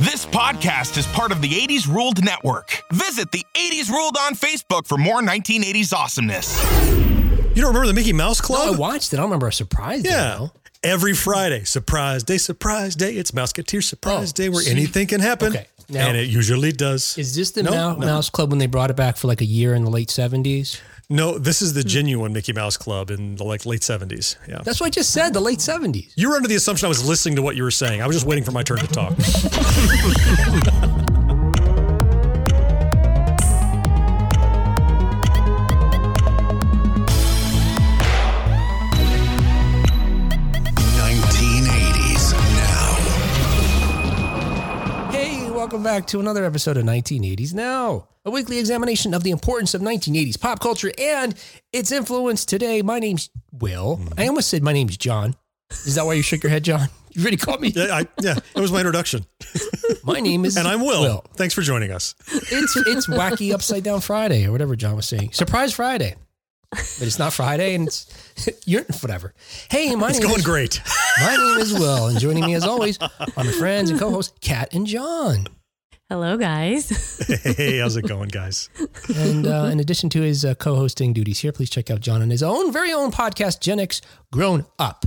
This podcast is part of the 80s Ruled Network. Visit the 80s Ruled on Facebook for more 1980s awesomeness. You don't remember the Mickey Mouse No, Club? I watched it. I don't remember a surprise. day, yeah. though. Every Friday, surprise day, surprise day. It's Mouseketeer surprise Oh, day where see- anything can happen. Okay, now- and it usually does. Is this the No, Mou- no. Mouse Club when they brought it back for like a year in the late seventies? No, this is the hmm. genuine Mickey Mouse Club in the like late 70s. Yeah. That's what I just said. The late seventies. You were under the assumption I was listening to what you were saying. I was just waiting for my turn to talk. welcome back to another episode of 1980s Now, a weekly examination of the importance of 1980s pop culture and its influence today. My name's Will. Mm-hmm. I almost said my name's John. Is that why you shook your head, John? You really called me? Yeah, I, yeah, it was my introduction. My name is And I'm Will. Thanks for joining us. It's it's wacky upside down Friday or whatever John was saying. Surprise Friday. But it's not Friday and it's you're whatever. Hey, my It's name going is, great. My name is Will, and joining me as always are my friends and co-hosts Kat and John. Hello, guys. Hey, how's it going, guys? And uh, in addition to his uh, co-hosting duties here, please check out John on his own very own podcast, Gen X Grown Up.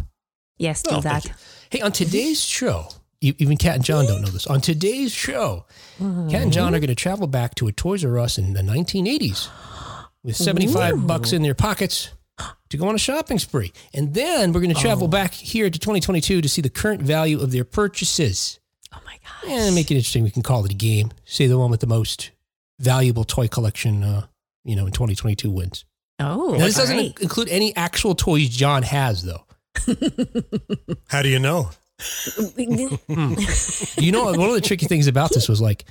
Yes, do Oh, that. Hey, on today's show, even Kat and John don't know this. On today's show, Kat and John are going to travel back to a Toys R Us in the 1980s with 75 bucks in their pockets to go on a shopping spree. And then we're going to travel back here to 2022 to see the current value of their purchases. My. And make it interesting. We can call it a game. Say the one with the most valuable toy collection, uh, you know, in 2022 wins. Oh, Now, this doesn't right. include any actual toys John has, though. How do you know? You know, one of the tricky things about this was like,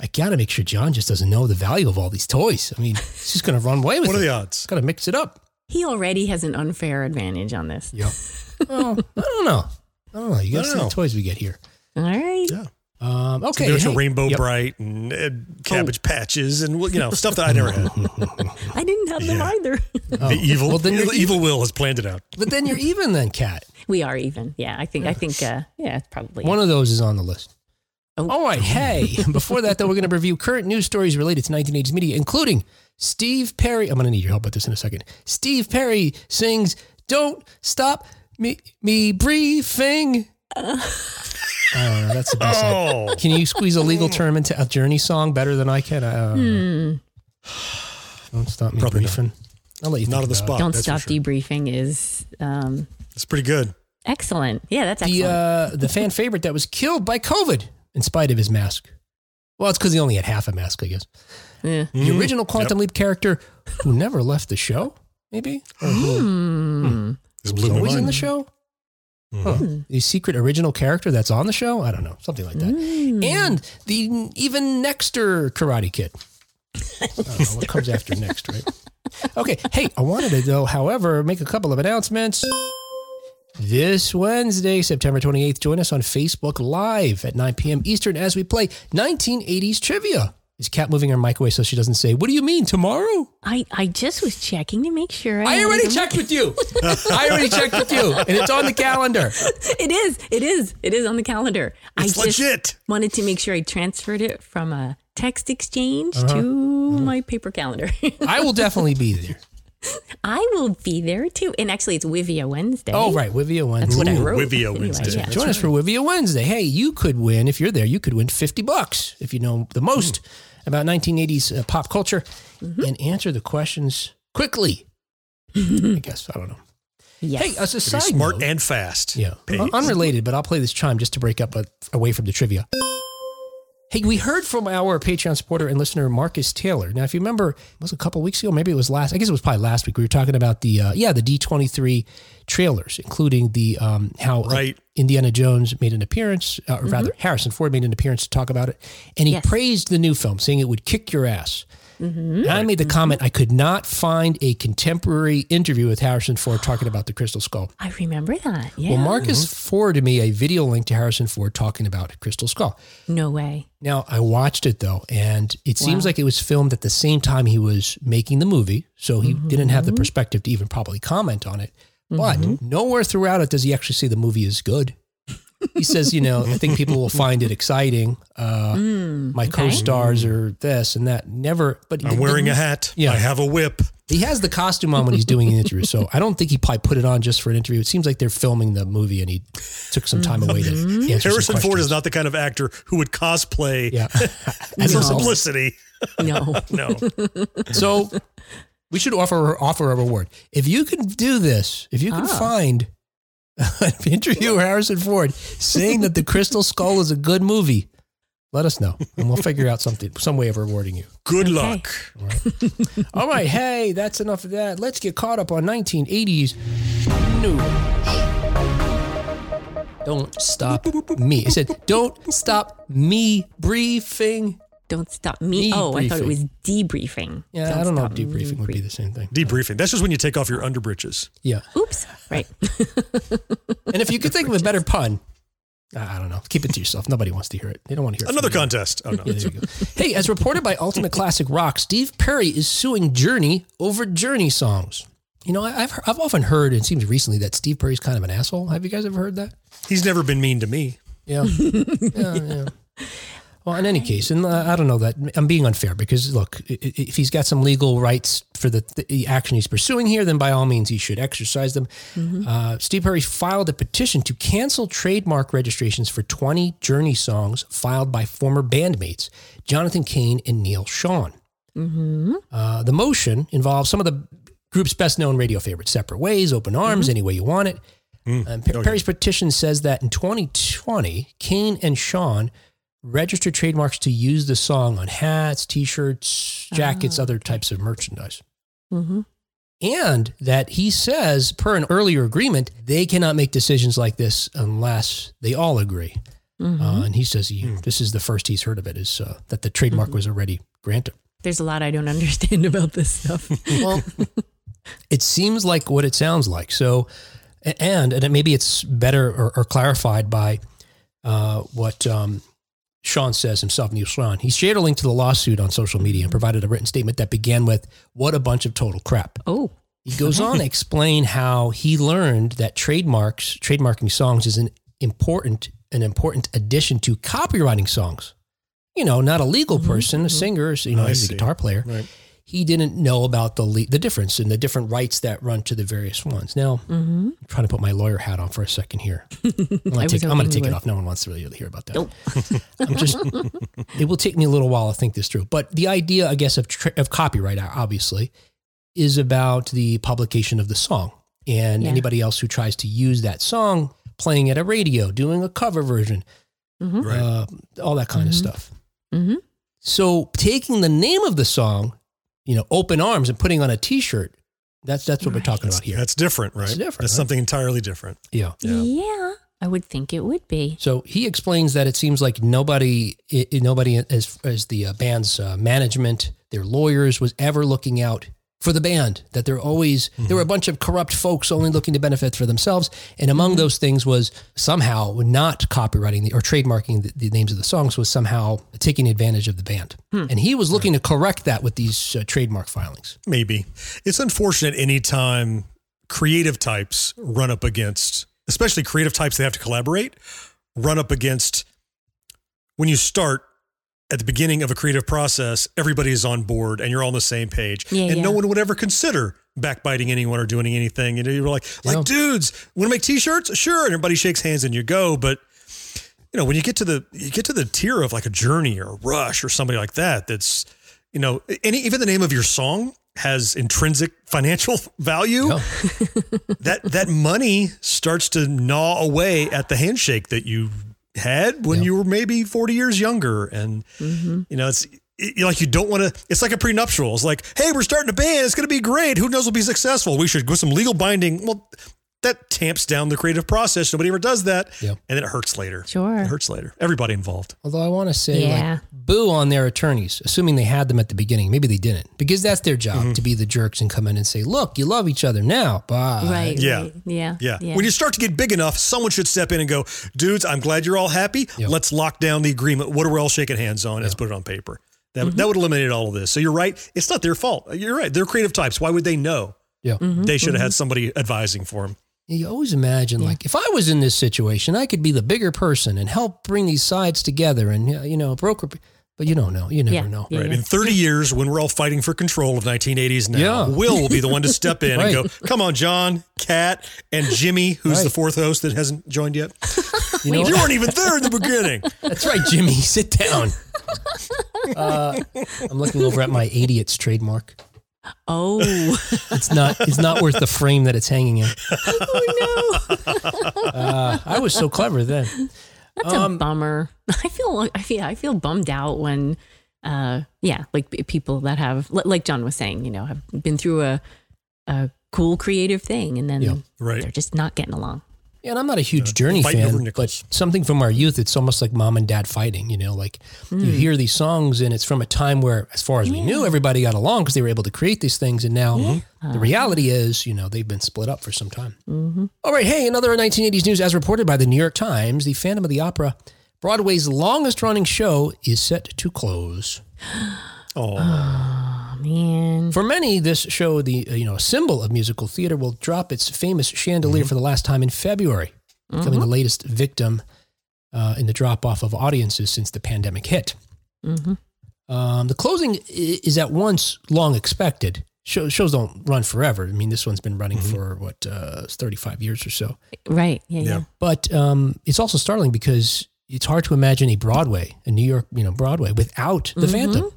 I got to make sure John just doesn't know the value of all these toys. I mean, he's just going to run away with What it. are the odds? Got to mix it up. he already has an unfair advantage on this. Yep. oh, I don't know. I don't know. You gotta don't see the toys we get here. All right. Yeah. Um, okay. There's hey. a rainbow Yep. Brite and uh, cabbage patches and you know stuff that I never had. I didn't have them Yeah. either. the evil, Oh. Well, then the you're evil Will has planned it out. But then you're even then, Kat. we are even. Yeah, I think. I think. Uh, yeah, it's probably. One of those is on the list. Oh. All right. Hey, before that, though, we're going to review current news stories related to 1980s media, including Steve Perry. I'm going to need your help with this in a second. Steve Perry sings "Don't Stop Me Me Briefing." Uh, that's the best. I- Oh, Can you squeeze a legal term into a Journey song better than I can? Uh, Hmm. Don't stop me Probably not. briefing. I'll let you not think on the about it. spot. Don't stop sure. debriefing is um, It's pretty good. excellent. Yeah, that's The uh, the fan favorite that was killed by COVID in spite of his mask. Well, it's because he only had half a mask, I guess. Yeah. The Mhm. original Quantum Leap character who never left the show, maybe? Or who Hmm. This was blew my always in the show? Mhm. Huh. The secret original character that's on the show? I don't know. Something like that. Hmm. And the even nexter Karate Kid. I don't know what comes after next, right? Okay. Hey, I wanted to, though, however, make a couple of announcements. This Wednesday, September 28th, join us on Facebook Live at 9 p.m. Eastern as we play 1980s trivia. Is Kat moving her mic away so she doesn't say, What do you mean, tomorrow? I, I just was checking to make sure. I had already it in my- checked with you. I already checked with you, and it's on the calendar. It is. It is. It is on the calendar. It's I just legit. wanted to make sure I transferred it from a text exchange Uh-huh. to my paper calendar. I will definitely be there. I will be there too. And actually, it's Wivia Wednesday. Oh, right. Wivia Wednesday. That's what I wrote. Wivia Anyway, Wednesday. yeah. Join us for Wivia Wednesday. Hey, you could win if you're there. You could win fifty bucks if you know the most about 1980s uh, pop culture and answer the questions quickly. I guess I don't know. Yes. Hey, as a side smart note, and fast. yeah, Pace. un- unrelated, but I'll play this chime just to break up uh, away from the trivia. Hey, we heard from our Patreon supporter and listener Marcus Taylor. Now, if you remember, it was a couple weeks ago, maybe it was last. I guess it was probably last week. We were talking about the uh, yeah the D twenty three trailers, including the um, how Right. Indiana Jones made an appearance, uh, or rather Harrison Ford made an appearance to talk about it, and he Yes. praised the new film, saying it would kick your ass. Mm-hmm. And I made the comment I could not find a contemporary interview with Harrison Ford talking about the Crystal Skull. I remember that. Yeah. Well, Marcus mm-hmm. forwarded me a video link to Harrison Ford talking about Crystal Skull. no way. Now, I watched it though, and it seems like it was filmed at the same time he was making the movie. So he mm-hmm. didn't have Mm-hmm. the perspective to even probably comment on it. But nowhere throughout it does he actually say the movie is good. He says, you know, I think people will find it exciting. Uh, my co-stars are this and that. Never, but I'm wearing a hat. Yeah. I have a whip. He has the costume on when he's doing an interview, so I don't think he probably put it on just for an interview. It seems like they're filming the movie, and he took some time away to answer some Harrison Ford is not the kind of actor who would cosplay Yeah. for No. publicity. No. No. So we should offer offer a reward. If you can do this, if you can Ah. find an interview Harrison Ford saying that the Crystal Skull is a good movie, let us know, and we'll figure out something, some way of rewarding you. Good Okay. luck. All right, hey, that's enough of that. Let's get caught up on 1980s news. Don't stop me. It said, "Don't stop me briefing." Don't stop me. Oh, I thought it was debriefing. Yeah, Don't I don't know if debriefing would be the same thing. Debriefing. That's just when you take off your underbritches. Yeah. Oops. Right. And if you could think of a better pun, I I don't know. Keep it to yourself. Nobody wants to hear it. They don't want to hear it. Another from you. contest. Oh, no. Yeah, there you go. Hey, as reported by Ultimate Classic Rock, Steve Perry is suing Journey over Journey songs. You know, I- I've I've often heard, it seems recently, that Steve Perry's kind of an asshole. Have you guys ever heard that? He's never been mean to me. Yeah. yeah, yeah. Well, in any case, and uh, I don't know that I'm being unfair because look, i- i- if he's got some legal rights for the, the action he's pursuing here, then by all means he should exercise them. Uh, Steve Perry filed a petition to cancel trademark registrations for 20 Journey songs filed by former bandmates Jonathan Cain and Neal Schon. Uh, the motion involves some of the group's best known radio favorites Separate Ways, Open Arms, Any Way You Want It. And Per- Perry's petition says that in 2020, Cain and Schon registered trademarks to use the song on hats, t shirts, jackets, other types of merchandise. hmm And that he says, per an earlier agreement, they cannot make decisions like this unless they all agree. Uh, and he says he, this is the first he's heard of it, is uh, that the trademark was already granted. There's a lot I don't understand about this stuff. Well, it seems like what it sounds like. So, and and maybe it's better or, or clarified by uh, what um, Schon says himself, Neal Schon. He shared a link to the lawsuit on social media and provided a written statement that began with "What a bunch of total crap." Oh. He goes on to explain how he learned that trademarks, trademarking songs, is an important an important addition to copywriting songs. You know, not a legal mm-hmm. person, a mm-hmm. singer, you know, I he's a guitar player Right. He didn't know about the le- the difference and the different rights that run to the various ones. Now, I'm trying to put my lawyer hat on for a second here. I'm going to take, I'm gonna take it off. No one wants to really hear about that. Nope. I'm just. it will take me a little while to think this through, but the idea, I guess, of tra- of copyright, obviously, is about the publication of the song and Yeah. anybody else who tries to use that song, playing at a radio, doing a cover version, Mhm. Right. uh, all that kind of stuff. hmm So taking the name of the song, you know, "Open Arms" and putting on a T-shirt, that's that's what we're talking about here. That's different, right? It's different, That's right? something entirely different. Yeah. Yeah. I would think it would be. So he explains that it seems like nobody, i i- nobody as as the uh, band's uh, management, their lawyers, was ever looking out for the band. That they're always there were a bunch of corrupt folks only looking to benefit for themselves, and among those things was somehow not copywriting the, or trademarking the, the names of the songs was somehow taking advantage of the band, and he was looking to correct that with these uh, trademark filings. Maybe. It's unfortunate anytime creative types run up against, especially creative types that have to collaborate, run up against when you start at the beginning of a creative process, everybody is on board and you're all on the same page. Yeah, and no one would ever consider backbiting anyone or doing anything. And you're like, like, Yeah. dudes, want to make t-shirts? Sure. And everybody shakes hands and you go. But you know, when you get to the you get to the tier of like a journey or a rush or somebody like that, that's you know, any even the name of your song has intrinsic financial value. Yeah. that that money starts to gnaw away at the handshake that you had when Yeah. you were maybe 40 years younger. And mm-hmm. you know, it's it- like you don't want to it's like a prenuptial. It's like, hey, we're starting a band, it's gonna be great. Who knows We'll be successful? We should go some legal binding. Well, that tamps down the creative process. Nobody ever does that. Yeah. And then it hurts later. Sure. It hurts later. Everybody involved. Although I want to say, Yeah. like, boo on their attorneys, assuming they had them at the beginning. Maybe they didn't, because that's their job mm-hmm. to be the jerks and come in and say, "Look, you love each other now." Bye. Right. Yeah. right. Yeah. Yeah. When you start to get big enough, someone should step in and go, dudes, I'm glad you're all happy. Yep. Let's lock down the agreement. What are we all shaking hands on? Let's put it on paper. That, mm-hmm. that would eliminate all of this. So you're right. It's not their fault. You're right. They're creative types. Why would they know? Yeah. Mm-hmm. They should have had somebody advising for them. You always imagine, Yeah. like, if I was in this situation, I could be the bigger person and help bring these sides together and, uh, you know, broker. But you don't know. You never Yeah. know. Yeah. Right. In 30 years, when we're all fighting for control of 1980s now, Yeah. Will will be the one to step in Right. and go, come on, John, Kat, and Jimmy, who's Right. the fourth host that hasn't joined yet. You know, You weren't even there in the beginning. that's right, Jimmy. Sit down. Uh, I'm looking over at my idiot's trademark. Oh, It's not. It's not worth the frame that it's hanging in. oh Uh, I was so clever then. that's Um, a bummer. I feel I feel I feel bummed out when, uh, yeah, like people that have like John was saying, you know, have been through a a cool creative thing and then Yeah. Right. they're just not getting along. Yeah, and I'm not a huge Journey fan, but something from our youth, it's almost like mom and dad fighting. You know, like you hear these songs, and it's from a time where, as far as we knew, everybody got along because they were able to create these things. And now the reality is, you know, they've been split up for some time. All right, hey, another 1980s news, as reported by the New York Times, the Phantom of the Opera, Broadway's longest-running show, is set to close. Oh, Oh man, For many, this show, the uh, you know symbol of musical theater, will drop its famous chandelier for the last time in February, becoming the latest victim uh, in the drop off of audiences since the pandemic hit. Mhm. Um, the closing is at once long expected. Show, shows don't run forever. I mean, this one's been running for what uh, 35 years or so. right? Yeah, yeah. Yeah. But um, it's also startling because it's hard to imagine a Broadway, a New York, you know, Broadway without the Phantom.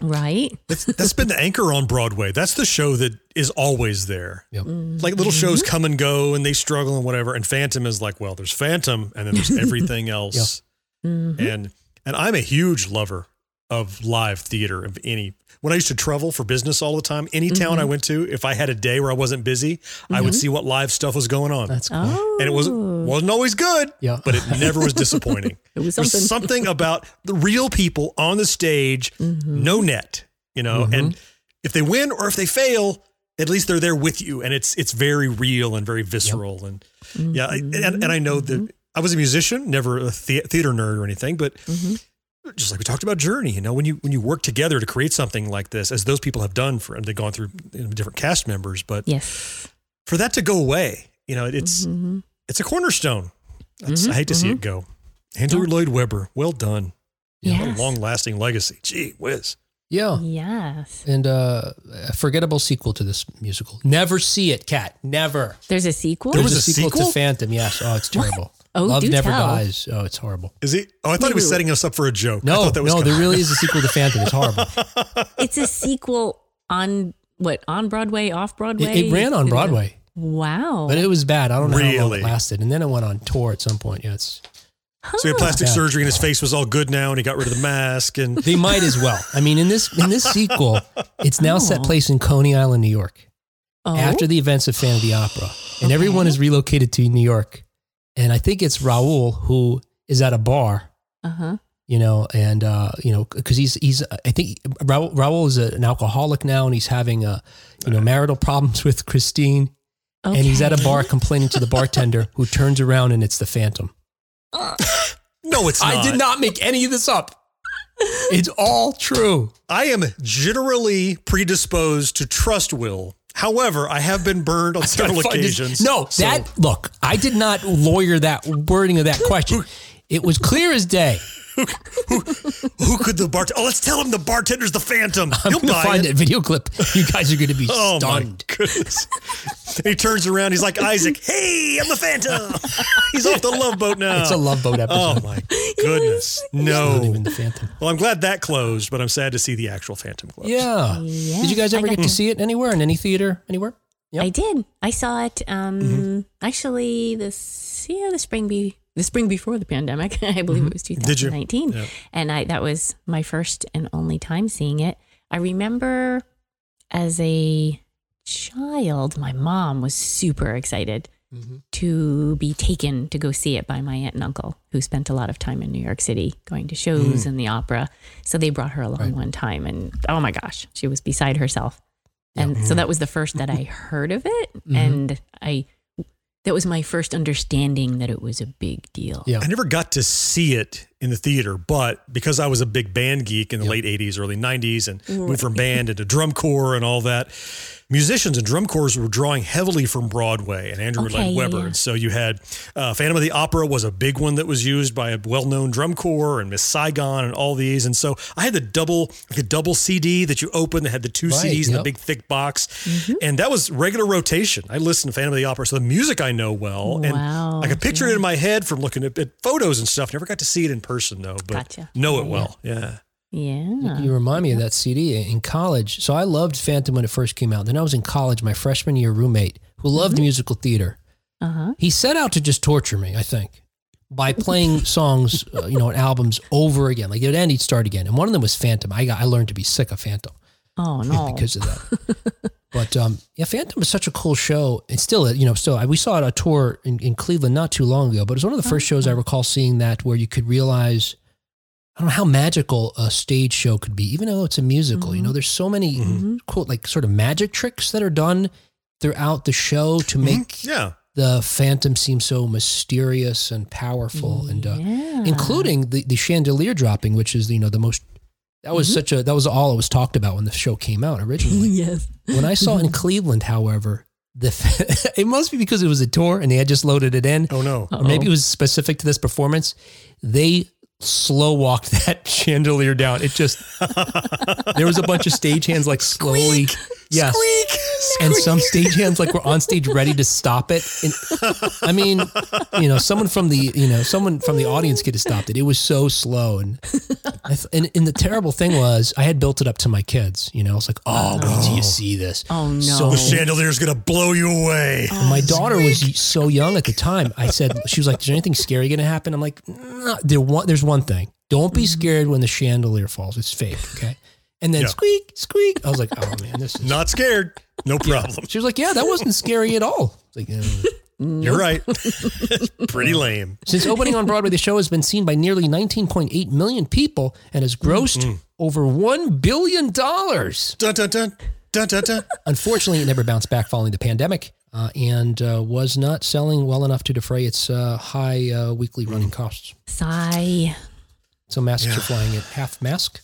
Right. that's, that's been the anchor on Broadway. That's the show that is always there. Yep. Like little shows come and go and they struggle and whatever. And Phantom is like, well, there's Phantom and then there's everything else. Mhm. And and I'm a huge lover of live theater of any when I used to travel for business all the time, any town I went to, if I had a day where I wasn't busy, I would see what live stuff was going on. That's cool. Oh, and it was wasn't always good, Yeah. but it never was disappointing. It was something. was something about the real people on the stage, Mm-hmm. no net, you know, and if they win or if they fail, at least they're there with you, and it's it's very real and very visceral, and yeah, and, and I know Mm-hmm. that I was a musician, never a the- theater nerd or anything, but Mm-hmm. Just like we talked about Journey, you know, when you when you work together to create something like this, as those people have done for, and they've gone through you know, different cast members, but yes. for that to go away, you know, it's Mhm. it's a cornerstone. That's, Mhm, I hate to see it go. Andrew Lloyd Webber, well done. Yes. Long lasting legacy. Gee whiz. Yeah. Yes. and uh, a forgettable sequel to this musical. Never see it, Kat. Never. There's a sequel. There There's was a a sequel, sequel? to Phantom. Yes. Oh, it's terrible. Oh, Love do never tell. dies. Oh, it's horrible. Is he? Oh, I thought he was Wait, setting us up for a joke. I No, thought that was no, there really is a sequel to Phantom. It's horrible. it's a sequel on what on Broadway, off Broadway. it ran on Broadway, Wow. but it was bad. I don't know how long Really? it lasted, and then it went on tour at some point. Yeah, it's So he had plastic Yeah. surgery and his face was all good now and he got rid of the mask and they might as well. I mean, in this in this sequel, it's now set Oh. place in Coney Island, New York. oh, after the events of Phantom of the Opera, and everyone is relocated to New York. And I think it's Raoul who is at a bar, uh huh. you know, and uh, you know, because he's he's I think Raoul, Raoul is a, an alcoholic now, and he's having uh, you know marital problems with Christine, and he's at a bar complaining to the bartender, who turns around and it's the Phantom. no, it's not. I did not make any of this up. It's all true. I am generally predisposed to trust Will. However, I have been burned on several occasions. No, So- that look, I did not lawyer that wording of that question. It was clear as day. Who could the bartender? Oh, let's tell him the bartender's the Phantom. I'm He'll gonna buy find it. that video clip. You guys are gonna be Oh stunned. my goodness! he turns around. He's like Isaac. Hey, I'm the Phantom. he's off the love boat now. It's a love boat episode. Oh episode. my goodness! Not even No. the Phantom. Well, I'm glad that closed, but I'm sad to see the actual Phantom close. Yeah. Yes, Did you guys ever get to see it anywhere in any theater anywhere? Yep. I did. I saw it. Um, actually, this yeah, the spring be the spring before the pandemic. I believe it mm-hmm. was Did you? 2019, Yeah. and I that was my first and only time seeing it. I remember as a child, my mom was super excited mm-hmm. to be taken to go see it by my aunt and uncle, who spent a lot of time in New York City going to shows mm. and the opera. So they brought her along Right. one time, and oh my gosh, she was beside herself. And so mm-hmm. that was the first that I heard of it, and I that was my first understanding that it was a big deal. Yeah. I never got to see it in the theater, but because I was a big band geek in the late 80s, early 90s, and moved from band into drum corps and all that, musicians and drum corps were drawing heavily from Broadway and Andrew Okay, Lloyd Webber. yeah. And so you had uh, Phantom of the Opera was a big one that was used by a well-known drum corps and Miss Saigon and all these. And so I had the double, like a double CD that you open that had the two Right, CDs in the big thick box, and that was regular rotation. I listened to Phantom of the Opera, so the music I know well, and I could picture it in my head from looking at, at photos and stuff. Never got to see it in person though, but Gotcha. know it well. Yeah. Yeah. You remind me of that CD in college. So I loved Phantom when it first came out. Then I was in college, my freshman year roommate who loved musical theater. Uh huh. He set out to just torture me, I think, by playing songs, uh, you know, and albums over again. Like it would end, he'd start again. And one of them was Phantom. I got, I learned to be sick of Phantom Oh no. because of that. but um, yeah, Phantom is such a cool show. It's still, you know, still, we saw it a tour in, in Cleveland not too long ago, but it was one of the first shows I recall seeing that where you could realize, I don't know how magical a stage show could be, even though it's a musical. You know, there's so many cool, like sort of magic tricks that are done throughout the show to make Yeah. the Phantom seem so mysterious and powerful, and uh, yeah. including the, the chandelier dropping, which is you know the most. That was mm-hmm. such a that was all it was talked about when the show came out originally. yes. when I saw in Cleveland, however, the it must be because it was a tour and they had just loaded it in, Oh no. or maybe it was specific to this performance. They slow walked that chandelier down. It just there was a bunch of stagehands like slowly, yes, and some stagehands like were on stage ready to stop it. And, I mean, you know, someone from the you know someone from the audience could have stopped it. It was so slow, and I th- and, and the terrible thing was I had built it up to my kids. You know, I was like, oh, wait till you see this. Oh no. So The chandelier's gonna blow you away. and my daughter was so young at the time. I said, she was like, "Is there anything scary going to happen?" I'm like, no, there one, "There's one thing. Don't be scared when the chandelier falls. It's fake, okay?" And then Yeah. squeak, squeak. I was like, "Oh man, this is." Not scared. No problem. She was like, "Yeah, that wasn't scary at all." It's like, uh, You're right. Pretty lame. since opening on Broadway, the show has been seen by nearly 19.8 million people and has grossed over one billion dollars. Dun dun dun dun dun dun. Unfortunately, it never bounced back following the pandemic. Uh, and uh, was not selling well enough to defray its uh, high uh, weekly running costs. Sigh. So masks are flying at half mask.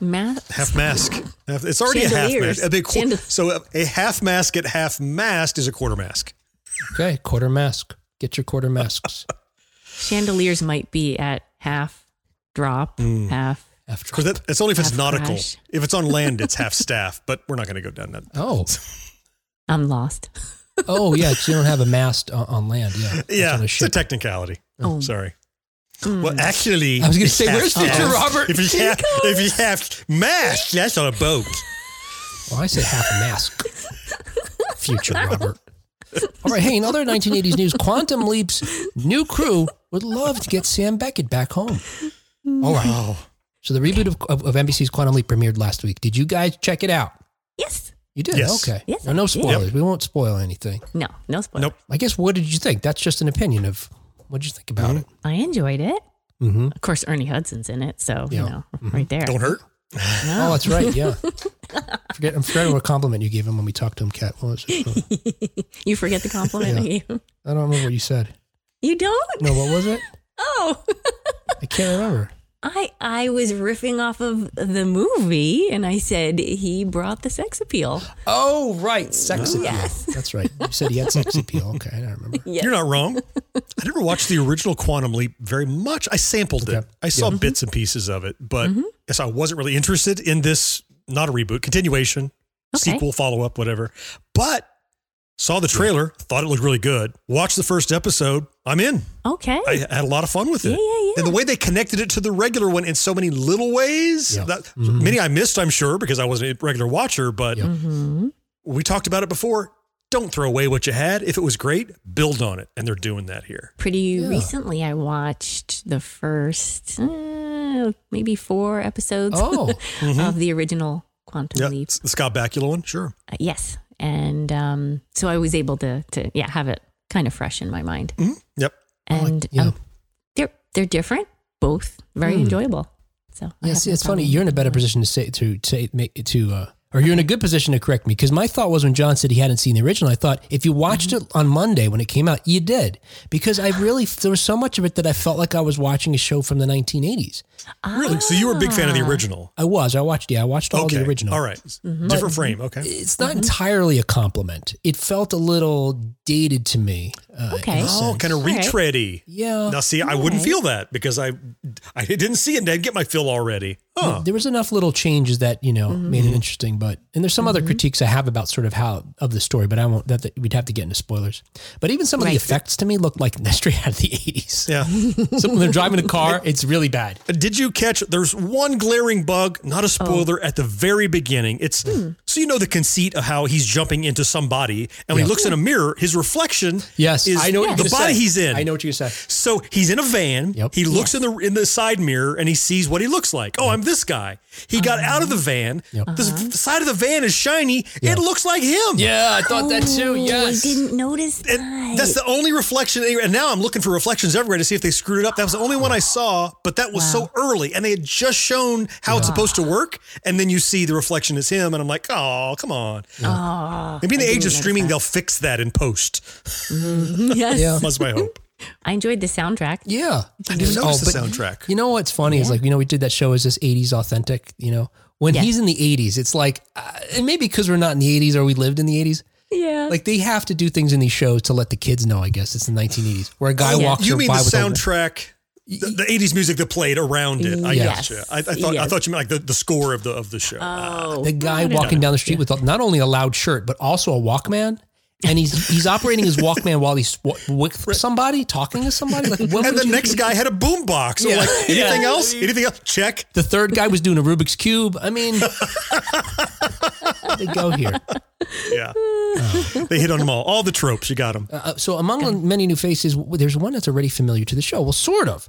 Math. Half mask. Half, it's already a half mask. A big qu- Chandel- so a, a half mask at half mast is a quarter mask. Okay, quarter mask. Get your quarter masks. Chandeliers might be at half drop, hmm. half. After Because that, it's only if it's Half nautical. crash. If it's on land, it's half staff. But we're not going to go down that. oh, I'm lost. oh yeah, 'cause you don't have a mast on, on land. Yeah, It's Yeah, on a it's a ship. technicality. Oh. Sorry. Well, hmm. actually, I was gonna say, where's future. Robert? If you have, if you have mast, that's on a boat. well, I said half a mask. Future Robert. All right, hey, in other 1980s news, Quantum Leap's new crew would love to get Sam Beckett back home. Hmm. All right. Oh, So the reboot of, of, of NBC's Quantum Leap premiered last week. Did you guys check it out? Yes. You did? Yes. Okay. Yes, no, no did. spoilers. We won't spoil anything. No, no spoilers. Nope. I guess what did you think? That's just an opinion of what did you think about it? I enjoyed it. Mm-hmm. Of course, Ernie Hudson's in it, so Yeah. you know, right there. don't hurt. Oh, that's right. Yeah. Forget, I'm forgetting what compliment you gave him when we talked to him, Kat. What was it? you forget the compliment I gave him. I don't remember what you said. You don't? No, what was it? Oh. I can't remember. I I was riffing off of the movie, and I said he brought the sex appeal. Oh, right. Sex appeal. Yes. That's right. You said he had sex appeal. Okay, I don't remember. Yes. You're not wrong. I never watched the original Quantum Leap very much. I sampled it. I saw bits and pieces of it, but Mm-hmm. yes, I wasn't really interested in this. Not a reboot, continuation, Okay. sequel, follow up, whatever. But saw the trailer, thought it looked really good. Watched the first episode. I'm in. Okay. I had a lot of fun with it. Yeah, yeah, yeah. And the way they connected it to the regular one in so many little ways. Yeah. That, Many I missed, I'm sure, because I wasn't a regular watcher, but Yeah. hmm we talked about it before. Don't throw away what you had. If it was great, build on it. And they're doing that here. Pretty Yeah. recently, I watched the first uh, maybe four episodes Oh, of the original Quantum Yeah. Leap. The Scott Bakula one, sure. Uh, yes, and um, so I was able to to yeah have it kind of fresh in my mind, Yep. and yeah. um, they're they're different, both very Hmm. enjoyable. So yeah. See, it's funny. You're in a better position to say to say make to uh, or you're in a good position to correct me because my thought was when John said he hadn't seen the original, I thought if you watched Mm-hmm. it on Monday when it came out, you did because I really there was so much of it that I felt like I was watching a show from the 1980s. Really? So you were a big fan of the Ah. original? I was. I watched. Yeah, I watched all okay. the original. All right. Mm-hmm. Different frame. Okay. It's not entirely a compliment. It felt a little dated to me. Uh, Okay. Oh, kind of All right. retready. Yeah. Now, see, I wouldn't right. feel that because I, I didn't see it and I didn't get my fill already. Huh. There was enough little changes that you know Mm-hmm. made it interesting, but and there's some other critiques I have about sort of how of the story, but I won't. That, that we'd have to get into spoilers. But even some of the effects to me look like straight out of the 80s. Yeah. Some when they're driving a car, it's really bad. Did you catch? There's one glaring bug, not a spoiler, Oh. at the very beginning. It's Hmm. so you know the conceit of how he's jumping into somebody, and when he looks in a mirror, his reflection Yes, is I know what the body say. he's in. I know what you're gonna. So he's in a van. Yep. He looks in the in the side mirror and he sees what he looks like. Oh, I'm this guy. He got out of the uh-huh. van. Yep. The, uh-huh. the side of the van is shiny. It looks like him. Yeah, I thought that too. Oh, Yes. I didn't notice that. And that's the only reflection. And now I'm looking for reflections everywhere to see if they screwed it up. That was the only one I saw, but that was so early. And they had just shown how it's supposed to work. And then you see the reflection is him. And I'm like, oh, come on. Oh, Maybe in the I age of streaming, that. they'll fix that in post. yes. Yeah. That's my hope. I enjoyed the soundtrack. Yeah. I didn't Oh, the soundtrack. You know what's funny is like, you know, we did that show as this 80s authentic, you know, when Yeah. he's in the 80s, it's like, uh, and maybe because we're not in the 80s or we lived in the 80s, Yeah. like they have to do things in these shows to let the kids know, I guess it's the 1980s, where a guy Oh, yeah. walks You mean by the with a- soundtrack, the, the 80s music that played around it? I Yes. gotcha. I, I thought I thought you meant like the, the score of the of the show. oh, the guy got it. walking down the street with not only a loud shirt but also a Walkman, and he's he's operating his Walkman while he's w- with somebody talking to somebody. Like, what and the you- next guy had a boombox. So Yeah. like anything Yeah. else? Anything else? Check. the third guy was doing a Rubik's cube. I mean, they go here. Yeah. they hit on them all. All the tropes. You got them. Uh, so among the many new faces, there's one that's already familiar to the show. Well, sort of.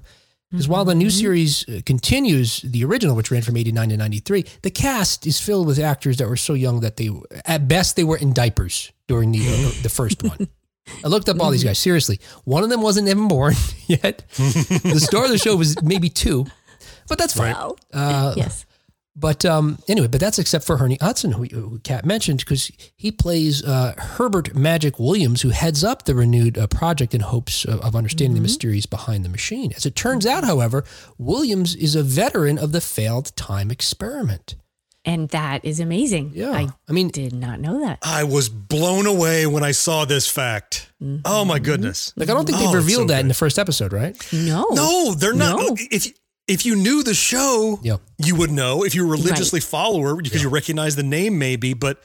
Because while the new series uh, continues the original, which ran from 89 to 93, the cast is filled with actors that were so young that they, at best, they were in diapers during the, uh, the first one. I looked up all these guys. Seriously, one of them wasn't even born yet. the star of the show was maybe two, but that's fine. Wow. Uh, yes. But um, anyway, but that's except for Ernie Hudson, who, who Kat mentioned, because he plays uh, Herbert Magic Williams, who heads up the renewed uh, project in hopes of, of understanding the mysteries behind the machine. As it turns out, however, Williams is a veteran of the failed time experiment. And that is amazing. Yeah, I I mean, did not know that. I was blown away when I saw this fact. Oh my goodness. like I don't think they've Oh, revealed so that in the first episode, right? No. No, they're not. No. If if you knew the show, Yeah. you would know. If you were religiously follower, because you recognize the name, maybe. But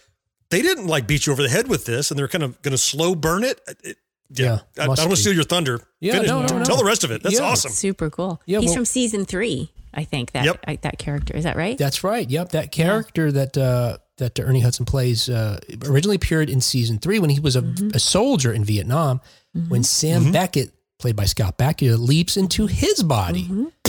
they didn't like beat you over the head with this, and they're kind of going to slow burn it. Uh, it- Yeah, yeah, I, I don't want to steal your thunder. Yeah, Finish. no, no, no. Tell the rest of it. That's Yeah. awesome. Super cool. Yeah, He's well- from season three, I think. That Yep. I, that character is that right? That's right. Yep, that character that uh, that Ernie Hudson plays uh, originally appeared in season three when he was a, mm-hmm. a soldier in Vietnam. When mm-hmm. Sam mm-hmm. Beckett, played by Scott Bakula, leaps into his body.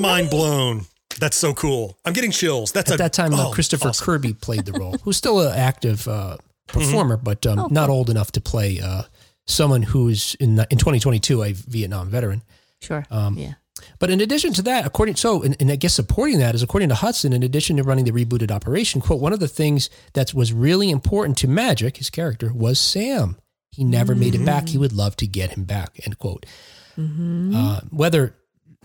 Mind blown. That's so cool. I'm getting chills. That's At a, that time, uh, oh, Christopher awesome. Kirby played the role, who's still an active uh, performer, but um, not old enough to play uh, someone who's in in 2022 a Vietnam veteran. Sure. Um, yeah. But in addition to that, according so, and, and I guess supporting that is according to Hudson, in addition to running the rebooted operation, quote, one of the things that was really important to Magic, his character, was Sam. He never made it back. He would love to get him back. End quote. Uh, whether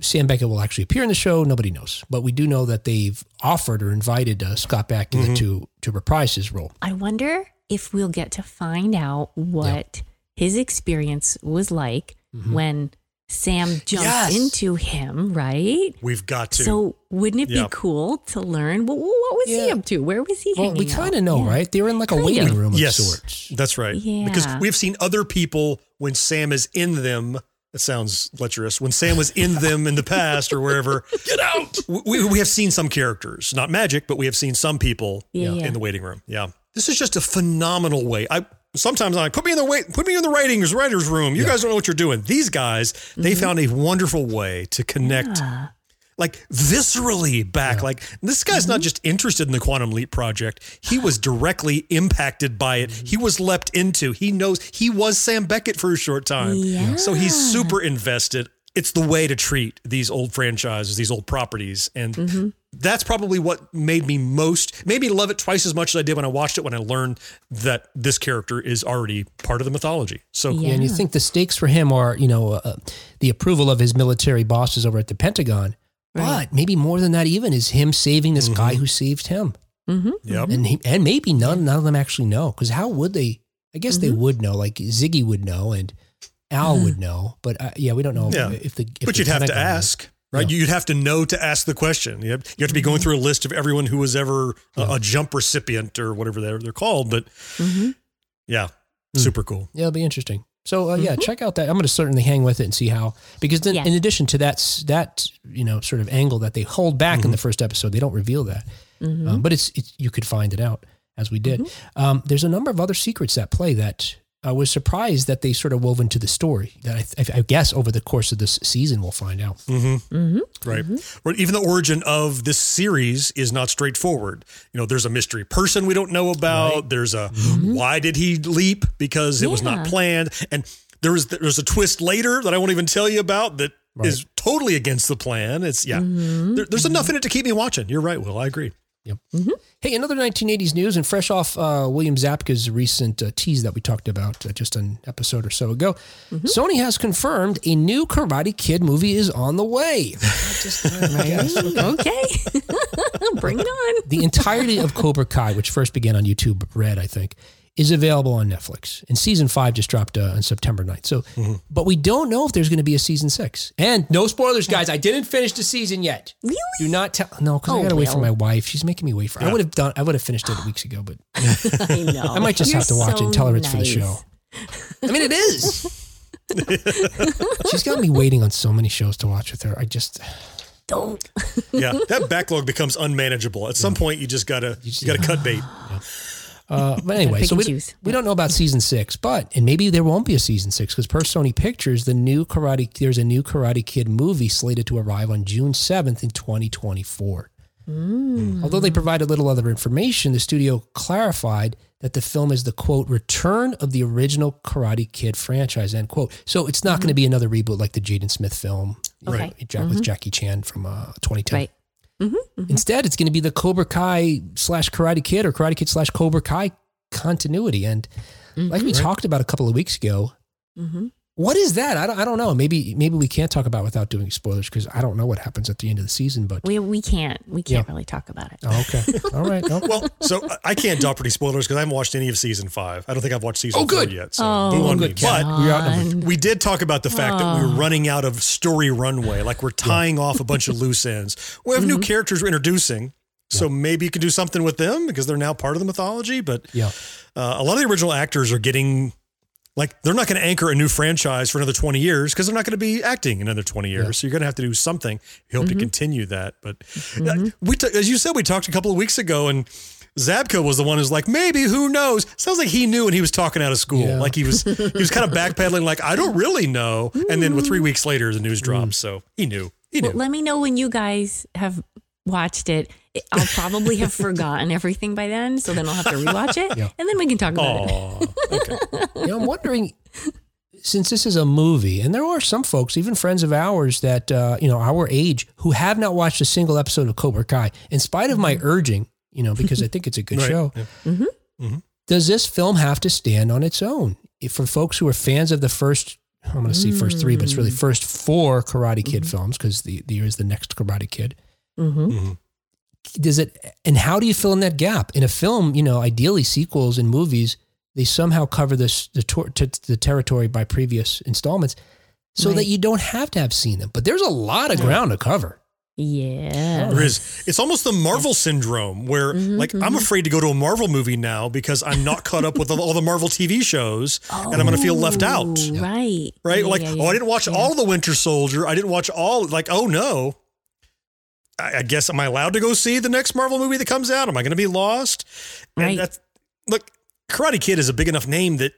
Sam Beckett will actually appear in the show, nobody knows. But we do know that they've offered or invited uh, Scott Bakula to to reprise his role. I wonder if we'll get to find out what his experience was like when Sam jumped Yes. into him, right? We've got to. So wouldn't it Yeah. be cool to learn well, what was he up to? Where was he Well, hanging we kind of know, Yeah. right? They were in like a Kind waiting of. room of yes, sorts. that's right. Yeah. Because we've seen other people when Sam is in them. It sounds lecherous. When Sam was in them in the past or wherever, get out. We, we have seen some characters, not magic, but we have seen some people Yeah, yeah. in the waiting room. Yeah, this is just a phenomenal way. I sometimes I'm like, put me in the wait, put me in the writings writers room. You guys don't know what you're doing. These guys, they Mm-hmm. found a wonderful way to connect like viscerally back. Like this guy's Mm-hmm. not just interested in the quantum leap project. He was directly impacted by it. Mm-hmm. He was leapt into. He knows he was Sam Beckett for a short time. Yeah. So he's super invested. it's the way to treat these old franchises, these old properties. And Mm-hmm. that's probably what made me most, made me love it twice as much as I did when I watched it, when I learned that this character is already part of the mythology. So cool. Yeah, and you think the stakes for him are, you know, uh, the approval of his military bosses over at the Pentagon. Right. But maybe more than that, even is him saving this guy Mm-hmm. who saved him, Mm-hmm. Yep. and he, and maybe none none of them actually know because how would they? I guess they Mhm. would know. Like Ziggy would know, and Al would know. But uh, yeah, we don't know Yeah. if the. If but the you'd have to Pentagon knows. ask, right? You'd have to know to ask the question. You have, you have to be going through a list of everyone who was ever a, a jump recipient or whatever they're, they're called. But Mm-hmm. yeah, Mm. super cool. Yeah, it'll be interesting. So uh, yeah, check out that. I'm going to certainly hang with it and see how because then in addition to that that you know sort of angle that they hold back in the first episode, they don't reveal that. Mm-hmm. Um, but it's, it's you could find it out as we did. Um, there's a number of other secrets at play that I was surprised that they sort of wove into the story. That I, I, I guess over the course of this season we'll find out. Mm-hmm. Mm-hmm. Right. Or even the origin of this series is not straightforward. You know, there's a mystery person we don't know about. There's a why did he leap? Because it was not planned. And there was there's a twist later that I won't even tell you about that is totally against the plan. It's yeah. There, there's enough in it to keep me watching. You're right, Will. I agree. Hey, another 1980s news and fresh off uh, William Zabka's recent uh, tease that we talked about uh, just an episode or so ago. Sony has confirmed a new Karate Kid movie is on the way. Just. Okay. Bring it on. the entirety of Cobra Kai, which first began on YouTube Red, I think, is available on Netflix. And season five just dropped uh, on September 9th. So, but we don't know if there's going to be a season six. And no spoilers, guys. I didn't finish the season yet. Really? Do not tell. No, because I Oh, got to wait for my wife. She's making me wait for. I would have done. I would have finished it weeks ago, but I know. I might just You're have to watch it and tell her it's for the show. I mean, it is. She's got me waiting on so many shows to watch with her. I just. Don't. Yeah. that backlog becomes unmanageable. At some point you just gotta you gotta cut bait. Uh, but anyway, so we, choose. we don't know about season six, but and maybe there won't be a season six because per Sony Pictures, the new Karate there's a new Karate Kid movie slated to arrive on June seventh in 2024. Although they provided little other information, the studio clarified that the film is the quote return of the original Karate Kid franchise end quote. So it's not going to be another reboot like the Jaden Smith film, Okay. right? Jack- With Jackie Chan from uh, 2010. Right. Mm-hmm. Instead, it's going to be the Cobra Kai slash Karate Kid or Karate Kid slash Cobra Kai continuity. And like we talked about a couple of weeks ago, Mm-hmm. What is that? I don't, I don't know. Maybe maybe we can't talk about it without doing spoilers because I don't know what happens at the end of the season. But We, we can't. We can't Yeah. really talk about it. oh, okay, all right. No. Well, so I- I can't drop any spoilers because I haven't watched any of season five. I don't think I've watched season Oh, good. four yet. So Oh, boo on good, me. But We're we did talk about the fact that we're running out of story runway. Like we're tying off a bunch of loose ends. We have new characters we're introducing. So maybe you can do something with them because they're now part of the mythology. But yeah, uh, a lot of the original actors are getting like they're not going to anchor a new franchise for another 20 years because they're not going to be acting another 20 years. So you're going to have to do something. You hope to mm-hmm. continue that. But uh, mm-hmm. we, t- as you said, we talked a couple of weeks ago and Zabka was the one who's like, maybe, who knows? Sounds like he knew when he was talking out of school. Yeah. Like he was, he was kind of backpedaling, like, I don't really know. And then with three weeks later, the news mm. drops. So he knew. He knew. Well, let me know when you guys have watched it. I'll probably have forgotten everything by then, so then I'll have to rewatch it, Yeah. and then we can talk about it. Aw, okay. you know, I'm wondering since this is a movie, and there are some folks, even friends of ours that uh, you know our age, who have not watched a single episode of Cobra Kai, in spite of my mm-hmm. urging, you know, because I think it's a good Right. show. Yeah. Mm-hmm. Mm-hmm. Does this film have to stand on its own? If for folks who are fans of the first, I'm going to see first three, but it's really mm. first four Karate Kid films because the, the is the next Karate Kid. Mm-hmm. Does it? And how do you fill in that gap in a film? You know, ideally sequels and movies they somehow cover this the tor- t- the territory by previous installments, so that you don't have to have seen them. But there's a lot of ground to cover. Yeah. There is. It's almost the Marvel syndrome where, mm-hmm, like, I'm mm-hmm. afraid to go to a Marvel movie now because I'm not caught up with all the Marvel TV shows oh, and I'm going to feel left out. Oh, Right. Right? Yeah, like, yeah, oh. I didn't watch Yeah. all the Winter Soldier. I didn't watch all, like, oh no. I, I guess, am I allowed to go see the next Marvel movie that comes out? Am I going to be lost? Right. And that's, look, Karate Kid is a big enough name that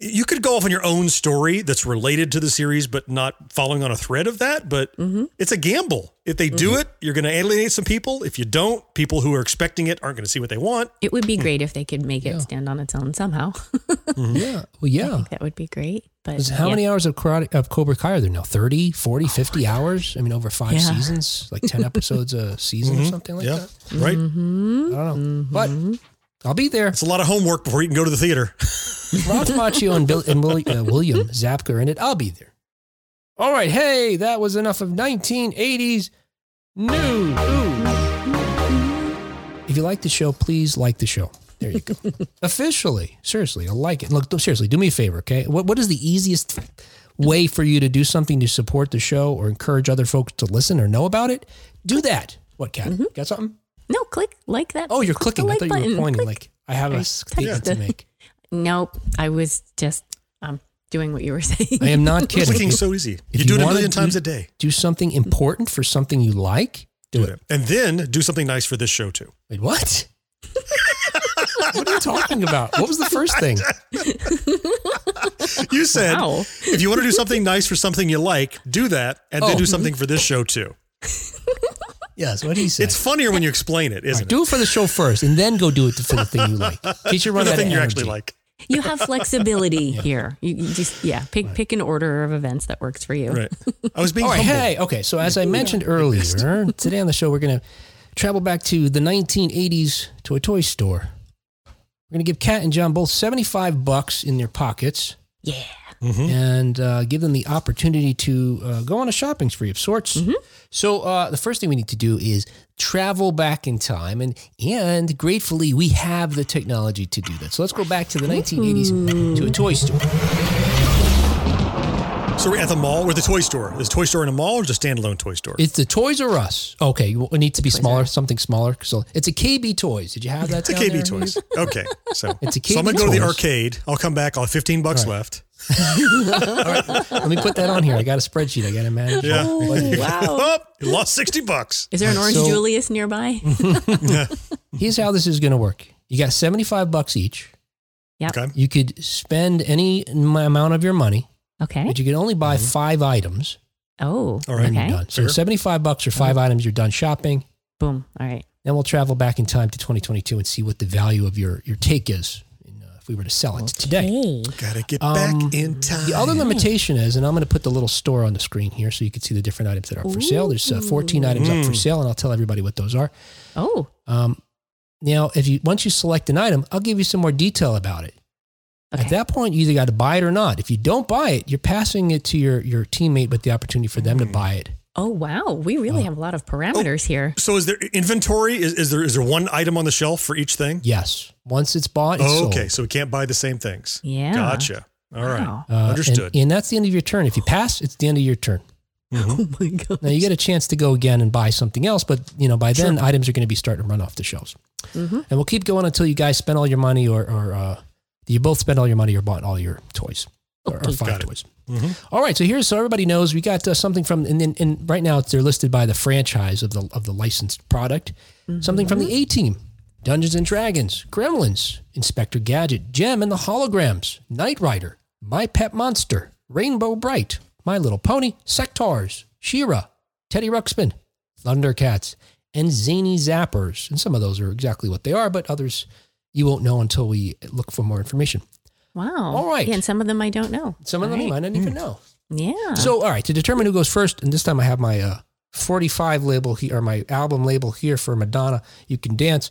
you could go off on your own story that's related to the series, but not following on a thread of that. But Mm-hmm. it's a gamble. If they do mm-hmm. it, you're going to alienate some people. If you don't, people who are expecting it aren't going to see what they want. It would be hmm. great if they could make it stand on its own somehow. Mm-hmm. Yeah. Well, yeah. that would be great. But how yeah. many hours of karate of Cobra Kai are there now? 30, 40, 50 hours? I mean, over five Yeah. seasons, like 10 episodes a season or mm-hmm. something like yeah, that. right. Mm-hmm. I don't know. But I'll be there. It's a lot of homework before you can go to the theater. Ralph Macchio and, Bill, and Willi- uh, William Zabka are in it. I'll be there. All right. Hey, that was enough of 1980s news. If you like the show, please like the show. There you go. Officially. Seriously, I like it. Look, seriously, do me a favor, okay? What, what is the easiest way for you to do something to support the show or encourage other folks to listen or know about it? Do that. What, Kat? Got something? No, click like that. Oh, you're Click the clicking. I like thought you were pointing. Click. Like, I have a I statement to make. Nope, I was just um doing what you were saying. I am not kidding. Clicking's so easy. If You do you it a wanna million do- times a day. do something important for something you like, do it. And then do something nice for this show too. Wait, what? what are you talking about? What was the first thing? You said Wow. if you want to do something nice for something you like, do that, and then Oh. do something for this show too. Yes, what did he say? It's funnier when you explain it, All isn't right, do it for the show first, and then go do it for the thing you like. In case you it? run For out the thing you energy. actually like. You have flexibility here. You, you just yeah, pick pick an order of events that works for you. Right. I was being All right, humble. hey, okay. So as I mentioned earlier, today on the show we're going to travel back to the 1980s to a toy store. We're going to give Kat and John both 75 bucks in their pockets. Yeah. And uh, give them the opportunity to uh, go on a shopping spree of sorts. So uh, the first thing we need to do is travel back in time, and and gratefully we have the technology to do that. So let's go back to the 1980s to a toy store. So we're at the mall. We're the toy store. Is the toy store in a mall or just a standalone toy store? It's the Toys R Us. Okay, you- it needs to be smaller, something smaller. So it's a KB Toys. Did you have that? It's a KB there? Toys. Okay. So, It's a KB so I'm going KB to go to the arcade. I'll come back. I'll have 15 bucks left. Let me put that on here. I got a spreadsheet. I got to manage. Yeah. Oh, wow. Oh, you lost 60 bucks. Is there an Orange So- Julius nearby? Here's how this is going to work. You got 75 bucks each. Yep. Okay. You could spend any amount of your money, Okay. but you can only buy mm-hmm. five items Oh. All right. Okay. done. So Sure. 75 bucks or 5 items, you're done shopping. Boom. All right. Then we'll travel back in time to 2022 and see what the value of your, your take is in, if we were to sell it today. Gotta get Um, back in time. The other limitation is, and I'm going to put the little store on the screen here so you can see the different items that are up for sale. There's uh, 14 items up for sale, and I'll tell everybody what those are. Oh. Um, now, if you once you select an item, I'll give you some more detail about it. At that point, you either got to buy it or not. If you don't buy it, you're passing it to your your teammate with the opportunity for them to buy it. Oh wow. We really have a lot of parameters here. So is there inventory? Is, is there is there one item on the shelf for each thing? Yes, once it's bought, it's Oh, sold. okay. So we can't buy the same things. Yeah. Gotcha. All right. Wow. Uh, Understood. And, and that's the end of your turn. If you pass, it's the end of your turn. Oh my god. Now you get a chance to go again and buy something else, but you know by then items are going to be starting to run off the shelves. Mm-hmm. And we'll keep going until you guys spend all your money, or or uh, you both spend all your money or bought all your toys, or, or five Got it. toys. Mhm. All right, so here's so everybody knows we got uh, something from and, and, and right now they're listed by the franchise of the of the licensed product. Something from the A Team, Dungeons and Dragons, Gremlins, Inspector Gadget, Jem and the Holograms, Knight Rider, My Pet Monster, Rainbow Brite, My Little Pony, Sectaurs, She-Ra, Teddy Ruxpin, Thundercats, and Zany Zappers. And some of those are exactly what they are, but others you won't know until we look for more information. Wow. All right. Yeah, and some of them I don't know. Some of them you Right. might not even know. Yeah. So, all right, to determine who goes first, and this time I have my uh, 45 label here, or my album label here for Madonna. You can dance.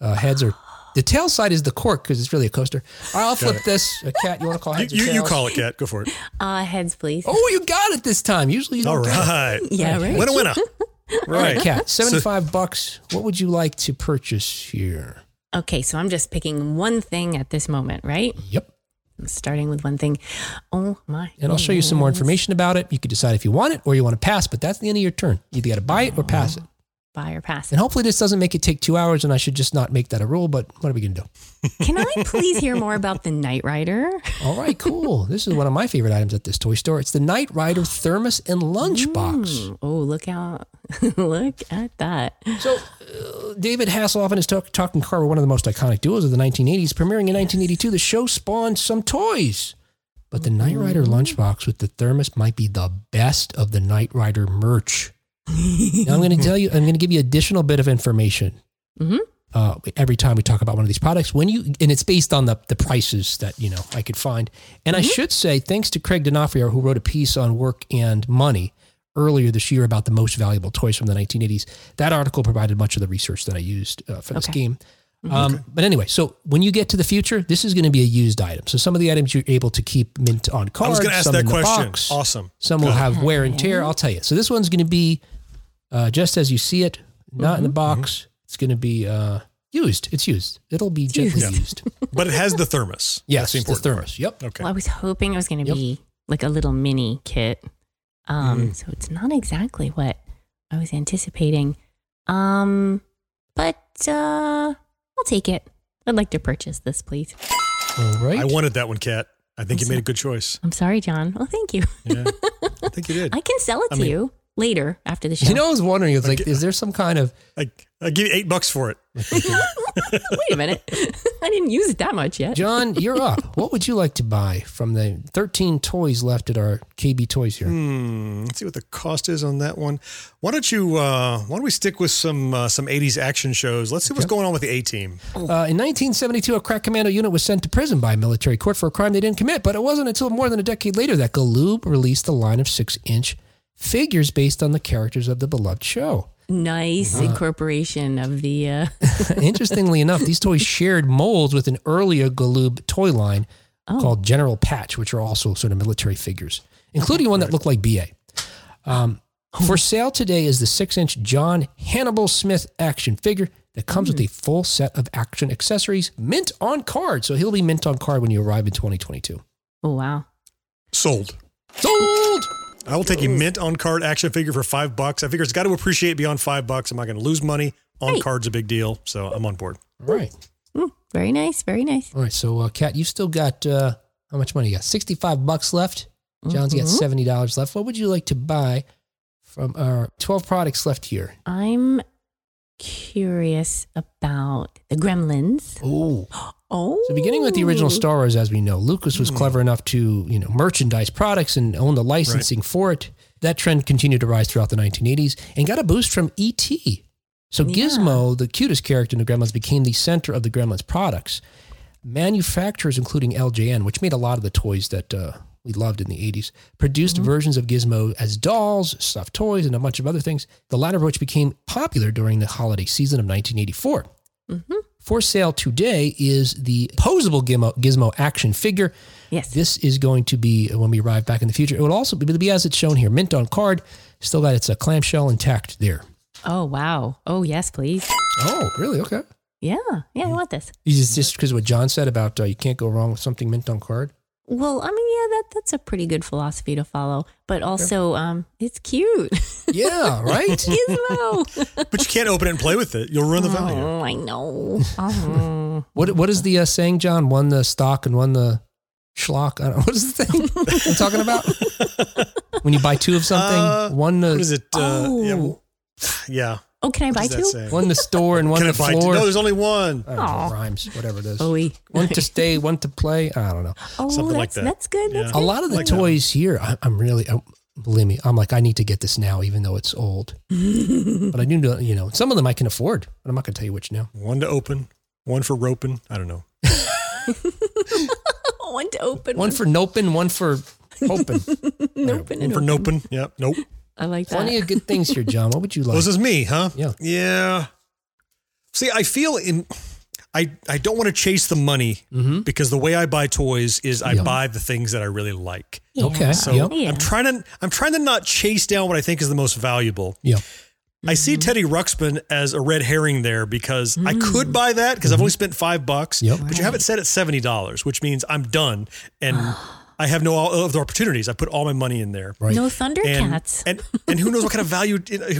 Uh, heads are the tail side is the cork because it's really a coaster. All right, I'll flip this. A Kat, you want to call You, heads or you, you call it, Kat. Go for it. uh heads please. Oh, you got it this time. Usually you don't. All get it. right. yeah, right. Winner, winner. All right, Right. Kat. 75 bucks. What would you like to purchase here? Okay, so I'm just picking one thing at this moment, right? Yep. I'm starting with one thing. Oh my. And I'll show you some more information about it. You could decide if you want it or you want to pass, but that's the end of your turn. You either got to buy it or pass it. Or pass. And hopefully this doesn't make it take two hours and I should just not make that a rule, but what are we going to do? Can I please hear more about the Knight Rider? All right, cool. this is one of my favorite items at this toy store. It's the Knight Rider thermos and lunchbox. Mm, Oh, look out. look at that. So, uh, David Hasselhoff and his talk, talking car were one of the most iconic duos of the 1980s. Premiering in 1982, the show spawned some toys. But the Knight Rider lunchbox with the thermos might be the best of the Knight Rider merch. Now I'm going to tell you, I'm going to give you additional bit of information. Mhm. Uh, every time we talk about one of these products, when you and it's based on the the prices that you know I could find. And I should say, thanks to Craig D'Onofrio, who wrote a piece on work and money earlier this year about the most valuable toys from the 1980s. That article provided much of the research that I used uh, for this Okay. game. Um, But anyway, so when you get to the future, this is going to be a used item. So some of the items you're able to keep mint on I cards. was going to ask some that question. box. Awesome. Some will have wear and tear. I'll tell you. So this one's going to be uh, just as you see it, not in the box. It's going to be uh, used. It's used. It'll be gently used. used. But it has the thermos. Yes, the the important thermos. Yep. Okay. Well, I was hoping it was going to Yep. be like a little mini kit. Um, Mm. So it's not exactly what I was anticipating. Um, but uh, I'll take it. I'd like to purchase this, please. All right. I wanted that one, Kat. I think you made a good choice. I'm sorry, John. Well, thank you. Yeah. I think you did. I can sell it I to mean- you later after the show. you know, I was wondering. It's like, Okay. is there some kind of like I give you eight bucks for it. wait a minute. I didn't use it that much yet. John? You're up. What would you like to buy from the 13 toys left at our KB Toys here? Hmm. Let's see what the cost is on that one. Why don't you? Uh, why don't we stick with some uh, some '80s action shows? Let's see what's going on with the A Team. Uh, in 1972, a crack commando unit was sent to prison by a military court for a crime they didn't commit, but it wasn't until more than a decade later that Galoob released a line of six inch figures based on the characters of the beloved show. Nice incorporation of the. Uh, Interestingly enough, these toys shared molds with an earlier Galoob toy line Oh. called General Patch, which are also sort of military figures, including one that looked like BA. Um, for sale today is the six inch John Hannibal Smith action figure that comes with a full set of action accessories, mint on card. So he'll be mint on card when you arrive in 2022. oh wow. Sold. Sold! I will take a mint on card action figure for five bucks. I figure it's got to appreciate beyond five bucks. I'm not going to lose money. On Right. card's a big deal, so I'm on board. All right. Mm, very nice. Very nice. All right. So, uh, Kat, you've still got uh, how much money you got? 65 bucks left. John's got Mhm. $70 left. What would you like to buy from our 12 products left here? I'm curious about the Gremlins. Oh. Oh. So beginning with the original Star Wars, as we know, Lucas was clever enough to, you know, merchandise products and own the licensing for it. That trend continued to rise throughout the 1980s and got a boost from E.T. So Yeah. Gizmo, the cutest character in the Gremlins, became the center of the Gremlins products. Manufacturers, including LJN, which made a lot of the toys that uh, we loved in the 80s, produced versions of Gizmo as dolls, stuffed toys, and a bunch of other things, the latter of which became popular during the holiday season of 1984. For sale today is the posable Gizmo, Gizmo action figure. Yes. This is going to be when we arrive back in the future. It will also be, be as it's shown here, mint on card. Still got its uh, clamshell intact there. oh wow. Oh yes, please. Oh, really? Okay. Yeah. Yeah. I want this. Is this just because what John said about uh, you can't go wrong with something mint on card? Well, I mean, yeah, that that's a pretty good philosophy to follow, but also, um, it's cute. Yeah, right. Gizmo. But you can't open it and play with it. You'll ruin the value. oh, I know. Oh. what what is the uh, saying, John? One the stock and one the schlock. I don't, know. what is the thing I'm talking about? when you buy two of something, Uh, one the is it? Uh, yeah, Oh. well, yeah. Oh, can I buy What does two? One in the store and one Can the I two? floor. No, there's only one. I don't know, Aw. rhymes, whatever it is. Oh, we- One to stay, one to play. I don't know. oh, Something like that's that. that's good. That's Yeah. A lot of the Like that. toys here, I, I'm really, i believe me, I'm like, I need to get this now, even though it's old. but I do know, you know, some of them I can afford, but I'm not going to tell you which now. One to open, one for roping. I don't know. one to open. One for noping, one for hoping. open One for open. noping. Yeah, nope. I like that. Plenty of good things here, John. What would you like? Well, this is me, huh? Yeah. Yeah. See, I feel in. I, I don't want to chase the money Mhm. because the way I buy toys is I Yeah. buy the things that I really like. Okay. So Yep. Yeah. I'm trying to I'm trying to not chase down what I think is the most valuable. Yeah. I see mm-hmm. Teddy Ruxpin as a red herring there because I mm. could buy that because I've mm-hmm. only spent five bucks, Yep. but you have it set at seventy dollars, which means I'm done and oh. I have no all of the opportunities. I put all my money in there. Right. No Thundercats. and and who knows what kind of value,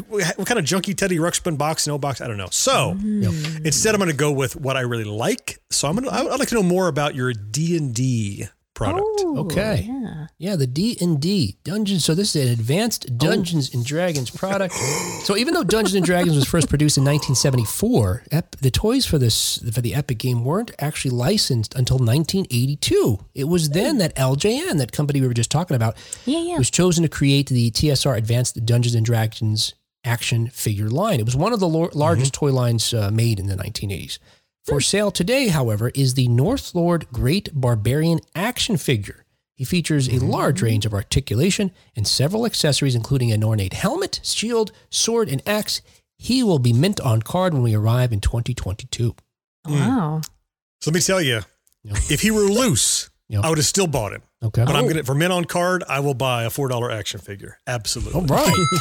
what kind of junky Teddy Ruxpin box, no box, I don't know. So mm-hmm. instead, I'm going to go with what I really like. So I'm going to, I'd like to know more about your D and D product. Oh, Okay. Yeah. Yeah, the D and D Dungeons. So this is an advanced Dungeons and Dragons product. so even though Dungeons and Dragons was first produced in 1974, Ep- the toys for this for the Epic game weren't actually licensed until 1982. It was then that LJN, that company we were just talking about, Yeah, yeah. was chosen to create the TSR Advanced Dungeons and Dragons action figure line. It was one of the lo- largest toy lines uh, made in the 1980s. For sale today, however, is the North Lord Great Barbarian action figure. He features a large range of articulation and several accessories, including an ornate helmet, shield, sword, and axe. He will be mint on card when we arrive in 2022. Hmm. Wow. So let me tell you, Yeah. if he were loose, Yeah. I would have still bought him. Okay. But I'm gonna for men on card, I will buy a four dollar action figure. Absolutely. All right.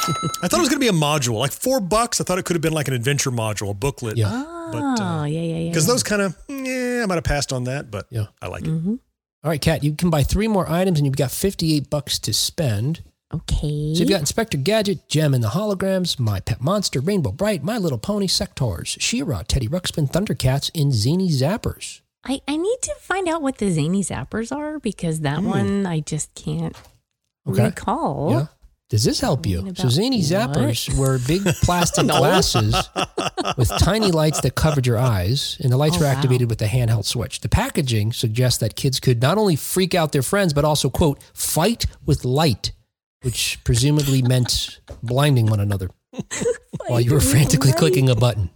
I thought it was gonna be a module, like four bucks. I thought it could have been like an adventure module, a booklet. Yeah. Oh, But, uh, yeah, yeah, yeah. Because those kind of, yeah, I might have passed on that, but Yeah. I like it. Mhm. All right, Kat, you can buy three more items and you've got 58 bucks to spend. Okay. So you've got Inspector Gadget, Jem and the Holograms, My Pet Monster, Rainbow Brite, My Little Pony, Sectaurs, She-Ra, Teddy Ruxpin, Thundercats, and Zany Zappers. I, I need to find out what the zany zappers are because that one I just can't Okay. recall. Yeah. Does this help you? So Zany what? Zappers were big plastic glasses with tiny lights that covered your eyes, and the lights Oh, were wow. activated with a handheld switch. The packaging suggests that kids could not only freak out their friends, but also, quote, fight with light, which presumably meant blinding one another while you were frantically clicking a button.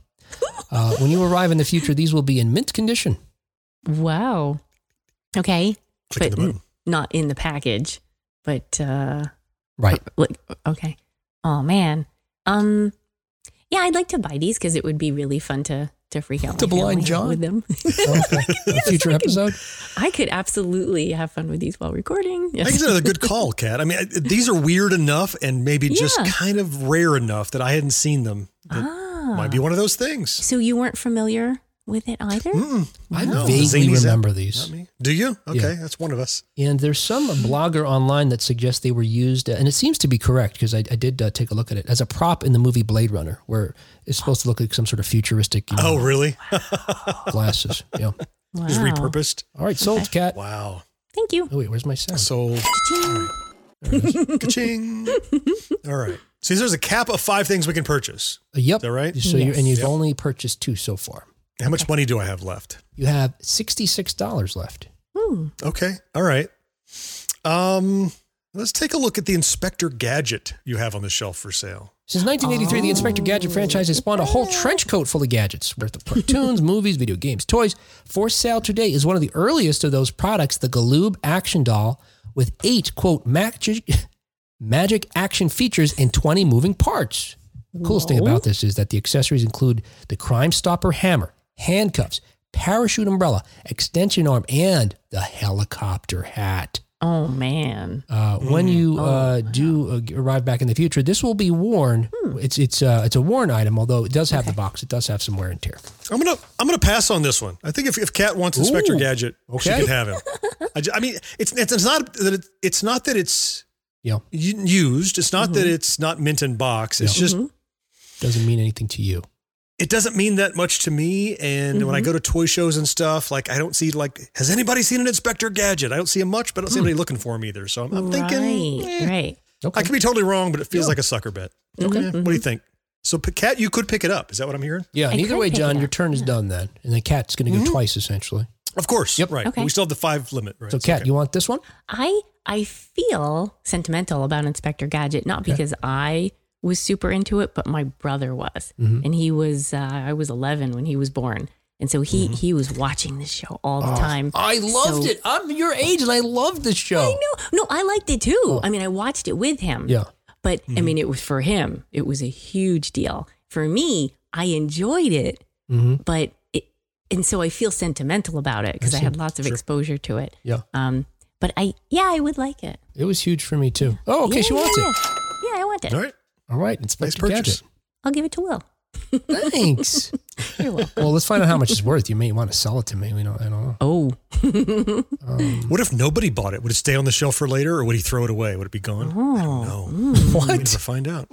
Uh, when you arrive in the future, these will be in mint condition. Wow. Okay. Clicking but the button. not in the package. But uh Right. like okay. Oh man. Um yeah, I'd like to buy these because it would be really fun to to freak out To blind John? with them. Okay. A future episode. I could absolutely have fun with these while recording. I think it's a good call, Kat. I mean, I- these are weird enough and maybe just kind of rare enough that I hadn't seen them. Ah. might be one of those things. So you weren't familiar with it either? Mm, I no. vaguely Zany remember Not these. me. Do you? Okay, Yeah. that's one of us. And there's some blogger online that suggests they were used, and it seems to be correct because I, I did uh, take a look at it as a prop in the movie Blade Runner, where it's supposed to look like some sort of futuristic you know, Oh, really? glasses. Yeah. Wow. Just repurposed. All right, sold, Kat. Wow. Thank you. Oh wait, where's my sound? So, ka-ching. All right. See, there's a cap of five things we can purchase. Uh, yep. Is that right? So you and you've Yep. only purchased two so far. How much money do I have left? You have sixty six dollars left. Hmm. Okay. All right. Um, let's take a look at the Inspector Gadget you have on the shelf for sale. Since 1983, the Inspector Gadget franchise has spawned a whole trench coat full of gadgets, worth of cartoons, movies, video games, toys. For sale today is one of the earliest of those products, the Galoob Action Doll, with eight quote magic magic action features and 20 moving parts. The coolest thing about this is that the accessories include the Crime Stopper hammer, handcuffs, parachute umbrella, extension arm, and the helicopter hat. Oh man. Uh, when you uh, do uh, arrive back in the future, this will be worn. It's it's uh, it's a worn item, although it does have the box. It does have some wear and tear. I'm gonna I'm gonna pass on this one. I think if, if Kat wants Inspector Ooh. Gadget, she can have him. I, ju- I mean, it's, it's it's not that it, it's not that it's You know, u- used. It's not that it's not mint in box. It's Yeah. just doesn't mean anything to you. It doesn't mean that much to me. And when I mm-hmm. go to toy shows and stuff, like I don't see like has anybody seen an Inspector Gadget? I don't see him much, but I don't see hmm. anybody looking for him either. So I'm, I'm thinking right, eh, right. Okay. I could be totally wrong, but it feels like a sucker bet. Okay. Mm-hmm. What do you think? So, P- Kat, you could pick it up. Is that what I'm hearing? yeah. I And either way, John, your turn is done then, and the cat's going to go mm-hmm. twice essentially. Of course. Yep. Right. Okay. We still have the five limit, right? So, It's Kat, okay. you want this one? I I feel sentimental about Inspector Gadget, not because I was super into it, but my brother was, Mm-hmm. and he was. Uh, I was 11 when he was born, and so he he was watching this show all the time. Mm-hmm. Oh, I loved So- it. I'm your age, and I loved this show. I know. No, I liked it too. I mean, I watched it with him. Yeah. But I mean, it was for him. It was a huge deal. For me, I enjoyed it, Mm-hmm. but it, and so I feel sentimental about it because I, see. had lots of exposure to it. Yeah. Um, but I, yeah, I would like it. It was huge for me too. Oh, okay. Yeah, she wants yeah, it. Yeah, I want it. All right. All right. Inspector purchase. Gadget. I'll give it to Will. Thanks. You're welcome. well, let's find out how much it's worth. You may want to sell it to me. We don't. I don't know. Oh, um, What if nobody bought it? Would it stay on the shelf for later, or would he throw it away? Would it be gone? I don't oh. know. Hmm. We What? to find out.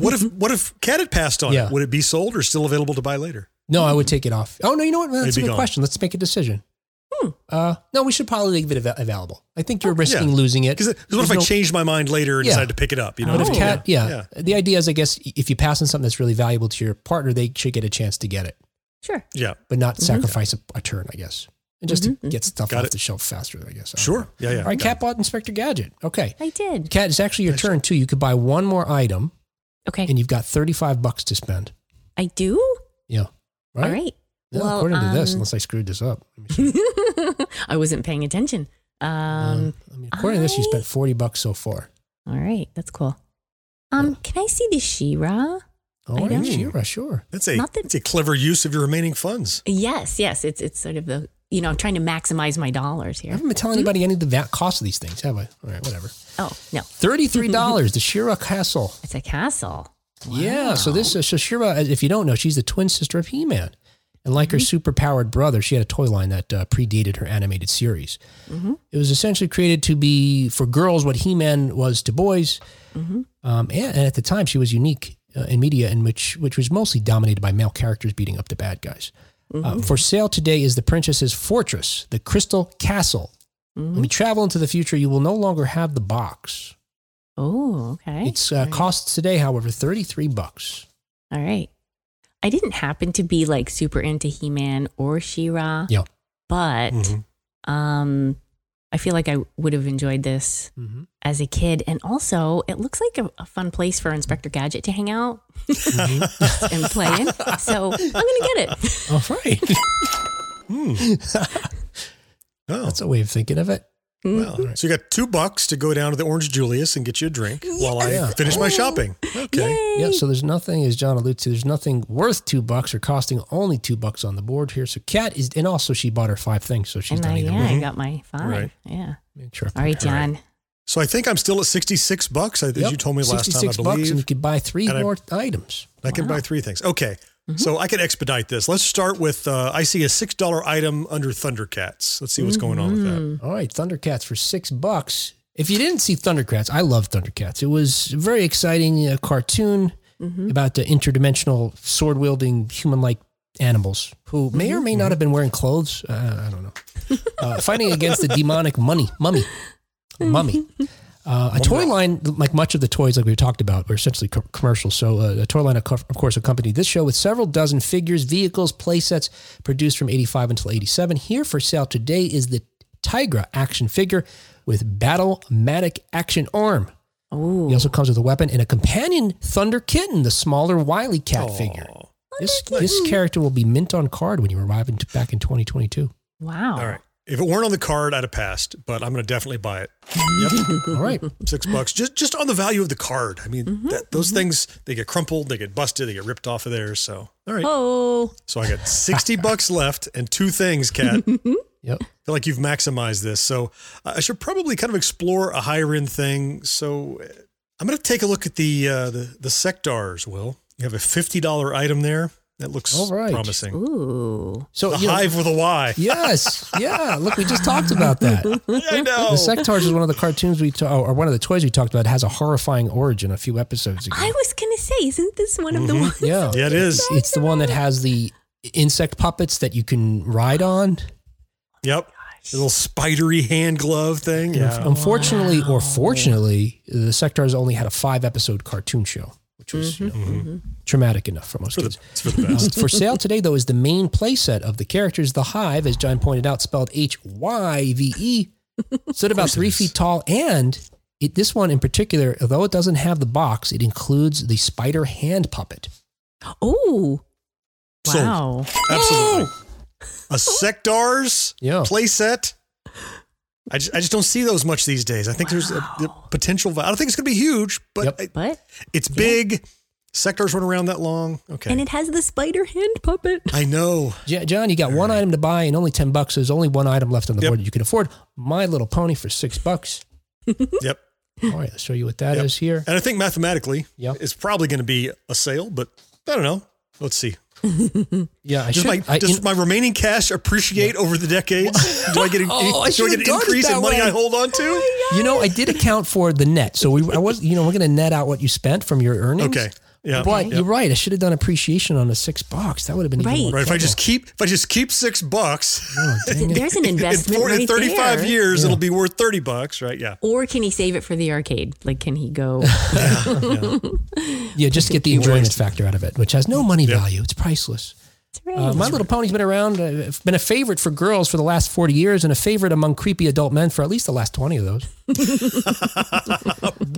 what if What if Kat had passed on Yeah. it? Would it be sold or still available to buy later? No, I would take it off. Oh no, you know what? That's It'd a good gone. question. Let's make a decision. Uh, no, we should probably leave it av- available. I think you're risking Yeah. losing it. Because what if There's I no- changed my mind later and Yeah. decided to pick it up? You know, But if Oh. Kat, yeah. Yeah. The idea is, I guess, if you pass on something that's really valuable to your partner, they should get a chance to get it, Sure. yeah, but not Mm-hmm. sacrifice a, a turn, I guess. And just to get stuff Got off it. the shelf faster, I guess. I sure, know. yeah, yeah. All right, Kat bought Inspector Gadget. Okay. I did. Kat, it's actually your turn too. You could buy one more item Okay. and you've got 35 bucks to spend. I do? Yeah. Right? All right. Yeah, Well, according to this, um, unless I screwed this up. Let me see. I wasn't paying attention. Um, I mean, according to this, you spent 40 bucks so far. all right. That's cool. Um, can I see the She-Ra? All I right, know. sure, sure. That's a Not that- that's a clever use of your remaining funds. Yes, yes. It's it's sort of the you know, I'm trying to maximize my dollars here. I here. haven't been telling anybody any of the va- cost of these things, have I? All right, whatever. Oh, no. $33, the She-Ra Castle. It's a castle. Yeah. So this is so She-Ra. If you don't know, she's the twin sister of He-Man, and like her superpowered brother, she had a toy line that uh, predated her animated series. It was essentially created to be for girls what He-Man was to boys, um, and, and at the time she was unique uh, in media, in which which was mostly dominated by male characters beating up the bad guys. Uh, for sale today is the Princess's Fortress, the Crystal Castle. When we travel into the future, you will no longer have the box. Oh, okay. Its uh, right. costs today, however, thirty three bucks. All right. I didn't happen to be like super into He Man or She Ra. Yeah. But Mhm. um, I feel like I would have enjoyed this Mm-hmm. as a kid. And also, it looks like a, a fun place for Inspector Gadget to hang out Mm-hmm. and play in. So I'm going to get it. All right. Oh, That's a way of thinking of it. Mm-hmm. well. So you got two bucks to go down to the Orange Julius and get you a drink while I Yeah. finish my oh. shopping. Okay. Yeah, so there's nothing, as John alluded to, there's nothing worth two bucks or costing only two bucks on the board here. So Kat is, and also she bought her five things, so she's and done I, either yeah, way. I got my five. Right. Yeah. Sure. All right, John. So I think I'm still at 66 bucks, as Yep, you told me last time, I 66 bucks, and you could buy three And I- more items. I can buy three things. Okay. Mm-hmm. So I can expedite this. Let's start with uh, I see a $6 item under Thundercats. Let's see what's going on with Mm-hmm. that. All right, Thundercats for six bucks. If you didn't see Thundercats, I love Thundercats. It was a very exciting uh, cartoon about the interdimensional sword wielding human like animals who may or may not have been wearing clothes. Uh, I don't know. Uh, fighting against the demonic money, mummy, mummy. Uh, a toy line, like much of the toys, like we talked about, were essentially co- commercials. So, uh, a toy line, of co- of course, accompanied this show with several dozen figures, vehicles, playsets produced from 85 until 87. Here for sale today is the Tygra action figure with Battle-Matic action arm. Oh, He also comes with a weapon and a companion Thunder Kitten, the smaller Wily Cat figure. Oh, This this character will be mint on card when you arrive in, back in 2022. wow. all right. If it weren't on the card, I'd have passed, but I'm going to definitely buy it. Yep. All right. Six bucks, just just on the value of the card. I mean, Mm-hmm, that, those things they get crumpled, they get busted, they get ripped off of there. So, all right. Oh, So I got sixty bucks left and two things, Kat. Yep. feel like you've maximized this. So uh, I should probably kind of explore a higher end thing. So uh, I'm going to take a look at the uh, the the Sectaurs. Will you have a fifty dollar item there? That looks All right. promising. ooh. So The you know- hive with a Y. yes, yeah. Look, we just talked about that. I know. The Sectaurs is one of the cartoons we ta- or one of the toys we talked about. It has a horrifying origin a few episodes ago. I was going to say, isn't this one of the mm-hmm. ones? yeah, yeah, it is. it's the one that has the insect puppets that you can ride on. Yep. The little spidery hand glove thing. Yeah. Unfortunately, or fortunately, the Sectaurs only had a five episode cartoon show, which was you know, traumatic enough for most For the, kids. it's for the Uh, best. for sale today, though, is the main playset of the characters. The Hive, as John pointed out, spelled H Y V E, stood about three feet tall. And it, this one in particular, although it doesn't have the box, it includes the spider hand puppet. Oh, Sold. wow. Absolutely. A Sectaurs Yeah. playset. I just, I just don't see those much these days. I think there's a, the potential. va- I don't think it's going to be huge, but Yep. I- But, it's big. Sectaurs run around that long. Okay. and it has the spider hand puppet. I know. J- John, you got one item to buy and only 10 bucks. There's only one item left on the Yep. board that you can afford. My Little Pony for six bucks. Yep. All right, I'll show you what that is Yep. here. And I think mathematically, Yep. it's probably going to be a sale, but I don't know. Let's see. Yeah, I Does, should. my, I, does in- my remaining cash appreciate over the decades? Do I get an, Oh, I do I get an increase in money way. I hold on to? Oh you know, I did account for the net. So we, I was, you know, we're going to net out what you spent from your earnings. Okay. Yeah. But yeah. you're right. I should have done appreciation on the six bucks. That would have been even Right. more Right. If I just keep if I just keep six bucks, Oh. There's an in, investment four- in 35 there. years, Yeah. it'll be worth 30 bucks, right? Yeah. Or can he save it for the arcade? Like, can he go? Yeah, just get the enjoyment factor out of it, which has no money value. It's priceless. Right. Uh, My Little Pony's been around, uh, been a favorite for girls for the last 40 years and a favorite among creepy adult men for at least the last 20 of those.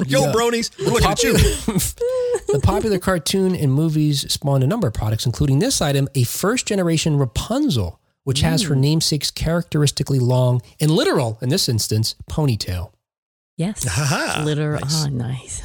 Yo, bronies, we're looking at you. the popular cartoon and movies spawned a number of products, including this item, a first generation Rapunzel, which has her namesake's characteristically long and literal, in this instance, ponytail. Yes. Haha. Literal. Nice. Oh, nice.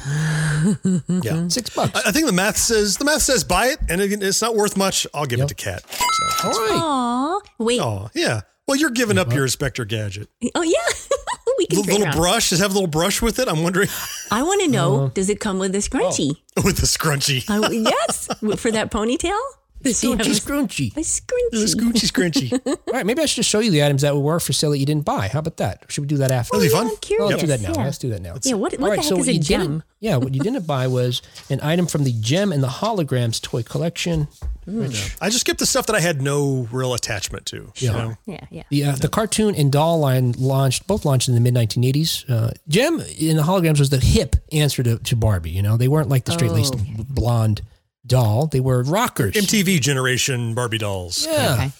Yeah. Six bucks. I I think the math says the math says buy it, and it- it's not worth much. I'll give Yep. it to Kat. So, All right. Aw. Wait. Oh, oh yeah. Well, you're giving up your Inspector Gadget. Oh yeah. we can The trade little around. brush. Does it have a little brush with it? I'm wondering I want to know Uh-huh. does it come with a scrunchie? with a scrunchie. I, yes. For that ponytail? Does he have Scrunchy, a, scrunchy. a scrunchie? Scrunchy scrunchy. All right, maybe I should just show you the items that were for sale that you didn't buy. How about that? Should we do that after? That'd be fun. I'm curious. Well, let's do that now. Yeah. Let's do that now. Yeah, what, what All the heck so is a you didn't- gem? Yeah, what you didn't buy was an item from the Jem and the Holograms toy collection. Which I just skipped the stuff that I had no real attachment to. You Yeah. know? Yeah, yeah. the uh, the cartoon and doll line launched both launched in the mid 1980s. Uh, Jem in the Holograms was the hip answer to, to Barbie. You know, they weren't like the straight laced Oh. blonde doll. They were rockers. MTV generation Barbie dolls. Yeah. Okay.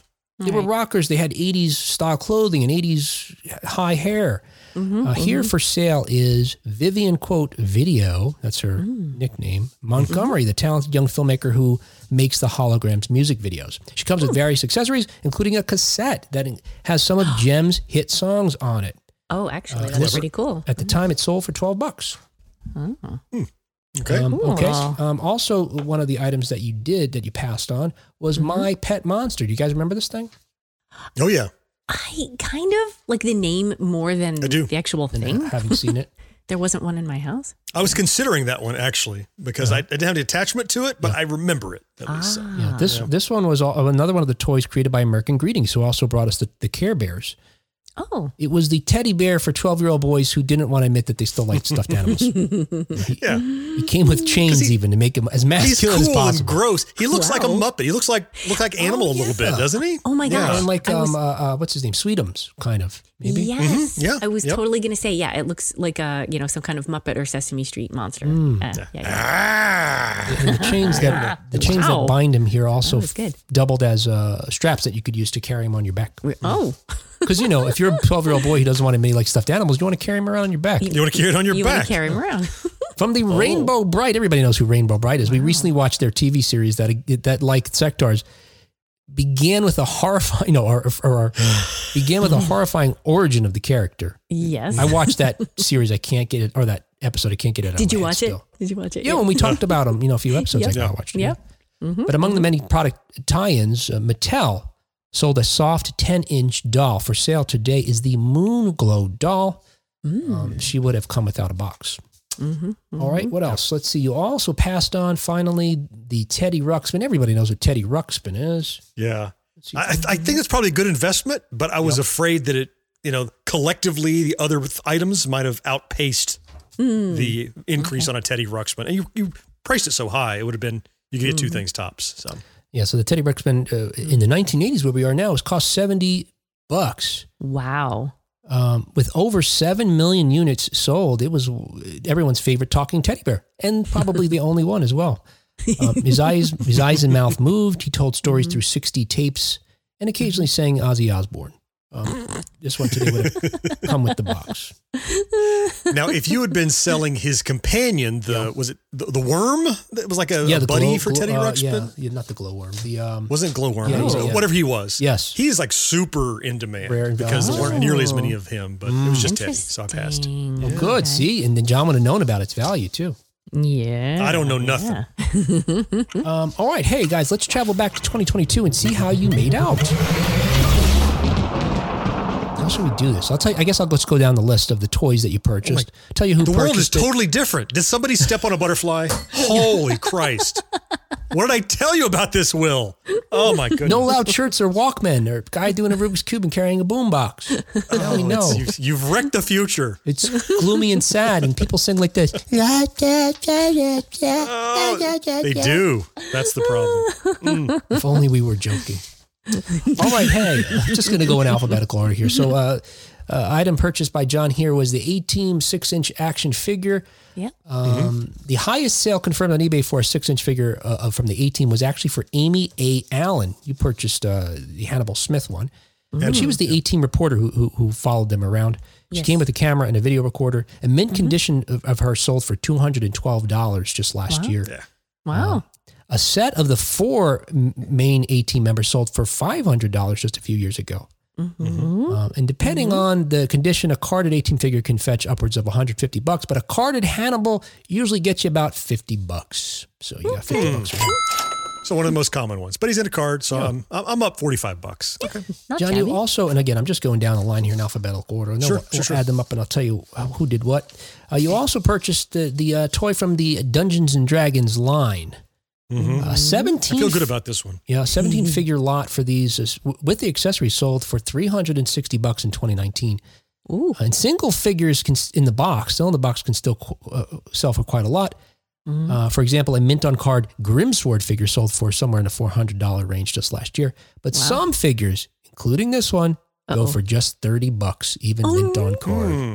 They were rockers. They had 80s style clothing and 80s high hair. Mm-hmm, uh, Here for sale is Vivian Quote Video. That's her Mm. nickname. Montgomery, the talented young filmmaker who makes the holograms music videos. She comes with various accessories, including a cassette that has some of Jem's hit songs on it. Oh, actually, that's pretty cool. At the time, it sold for 12 bucks. Okay. Um, okay. Um, also, one of the items that you did that you passed on was Mm-hmm. My Pet Monster. Do you guys remember this thing? oh yeah. I kind of like the name more than I do. the actual thing. Haven't seen it. There wasn't one in my house. I was considering that one actually because I, I didn't have the attachment to it, but I remember it. At least, so. Ah. Yeah, this this one was all, another one of the toys created by American Greetings, who also brought us the, the Care Bears. Oh, It was the teddy bear for twelve year old boys who didn't want to admit that they still liked stuffed animals. Yeah. he came with chains he- even to make him as He's masculine as cool and possible. gross. He looks like a Muppet. He looks like look like animal a little bit, doesn't he? oh my Yeah, and like um, was- uh, uh, what's his name, Sweetums, kind of maybe. Yes. Yeah. I was Yep. totally going to say, yeah, it looks like a, you know, some kind of Muppet or Sesame Street monster. Uh, yeah, yeah. Ah. And the chains that the chains Wow. that bind him here also That good. doubled as uh, straps that you could use to carry him on your back. Oh, Because you know, if you're a twelve year old boy who doesn't want to make like stuffed animals, you want to carry him around on your back. You want to carry it on your you want back? to carry him around. From the Oh. Rainbow Brite, everybody knows who Rainbow Brite is. We recently watched their TV series that that like Sectaurs began with a horrifying no or, or, or began with a horrifying origin of the character. yes. I watched that series. I can't get it or that episode. I can't get it. out of Did you my head watch still. it? Did you watch it? Yeah, when we talked about them, you know, a few episodes Yep. ago, I watched it. Yep. Mm-hmm. But among the many product tie-ins, uh, Mattel sold a soft 10-inch doll for sale today. Is the Moon Glow doll? Mm. Um, she would have come without a box. Mm-hmm. All right, what else? Let's see. You also passed on finally the Teddy Ruxpin. Everybody knows what Teddy Ruxpin is. Yeah. I, I I think it's probably a good investment, but I was afraid that it, you know, collectively the other items might have outpaced Hmm. the increase on a Teddy Ruxpin. And you, you priced it so high, it would have been, you could get Hmm. two things tops. So yeah, so the Teddy Ruxpin uh, in the 1980s, where we are now, is cost 70 bucks. Wow. Um, with over 7 million units sold, it was everyone's favorite talking teddy bear and probably the only one as well. Um, his eyes, his eyes and mouth moved. He told stories through 60 tapes and occasionally sang Ozzy Osbourne. Um, this one today would have come with the box. now, if you had been selling his companion, the, was it the, the worm that was like a, Yeah, a buddy glow- for glow- Teddy uh, Ruxpin? yeah, yeah, not the glowworm. The um, Wasn't glowworm, Yeah, was- yeah, yeah. whatever he was. Yes. he's like super in demand Rare and because there weren't nearly as many of him. But it was just Teddy, so I passed. Interesting. well, good. See, and then John would have known about its value too. Yeah. I don't know nothing. Yeah. Um, all right, hey guys, let's travel back to 2022 and see how you made out. How should we do this? I'll tell you. I guess I'll let's go down the list of the toys that you oh purchased. tell you who The world is it. totally different. Did somebody step on a butterfly? Holy Christ. What did I tell you about this, Will? Oh my goodness. No loud shirts or Walkman or guy doing a Rubik's Cube and carrying a boombox. Oh, know. you've, you've wrecked the future. It's gloomy and sad, and people sing like this. Oh, they do. That's the problem. If only we were joking. All right, hey, I'm just going to go in alphabetical order here. So, uh, uh, item purchased by John here was the A Team six inch action figure. Yeah. Um, The highest sale confirmed on eBay for a six inch figure uh, uh, from the A Team was actually for Amy A. Allen. You purchased uh, the Hannibal Smith one. And she was the A Team reporter who, who, who followed them around. She Yes. came with a camera and a video recorder. A mint condition of, of her sold for $212 just last Wow. year. Yeah. Wow. A set of the four main A team members sold for $500 just a few years ago. Mm-hmm. Um, and depending on the condition, a carded A team figure can fetch upwards of 150 bucks, but a carded Hannibal usually gets you about 50 bucks. So you got 50 bucks. Right? So one of the most common ones. But he's in a card, so I'm, I'm I'm up 45 bucks. Okay. Not John, shabby. you also, and again, I'm just going down the line here in alphabetical order. And then Sure, we'll, sure, we'll sure. add them up and I'll tell you uh, who did what. Uh, you also purchased the, the uh, toy from the Dungeons and Dragons line. Mhm. Uh, 17 I feel good about this one. Yeah, 17 figure lot for these is, with the accessories sold for 360 bucks in 2019. Ooh. And single figures can in the box, still in the box, can still uh, sell for quite a lot. Mm-hmm. Uh, for example, a mint on card Grimsword figure sold for somewhere in the $400 range just last year. But Wow. some figures, including this one, go Uh-oh. for just 30 bucks, even mint on card. Hmm.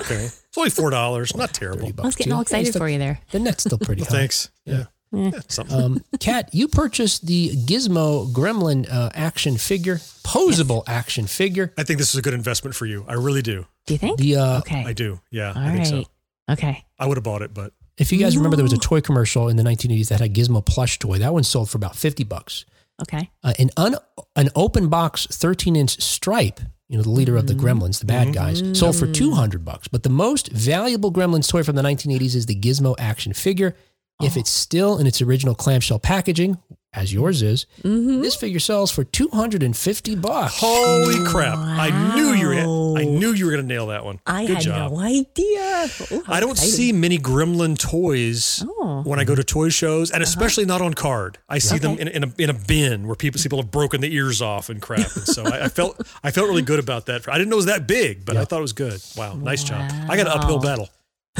Okay. It's only four dollars. Not terrible. 30 I was getting too. all excited still- for you there. The net's still pretty Well, high. thanks. Yeah. Yeah. Yeah, something. Um, Kat, you purchased the Gizmo Gremlin uh, action figure, posable action figure. I think this is a good investment for you. I really do. Do you think? The uh, okay. I do. Yeah, All I think so. Okay. I would have bought it, but If you guys remember, there was a toy commercial in the 1980s that had a Gizmo plush toy. That one sold for about 50 bucks. Okay. Uh, an un, an open box 13 inch stripe, you know, the leader of the Gremlins, the bad guys, sold for 200 bucks. But the most valuable Gremlins toy from the 1980s is the Gizmo action figure. If it's still in its original clamshell packaging, as yours is, Mm-hmm. this figure sells for 250 bucks. holy crap! I knew you were. Wow. I knew you were going to nail that one. I Good had job. no idea. Oh, how I don't exciting. see many Gremlin toys Oh. when I go to toy shows, and especially not on card. I see them in, in, a, in a bin where people people have broken the ears off and crap. And so I, I felt I felt really good about that. I didn't know it was that big, but I thought it was good. Wow, nice job. I got an uphill battle,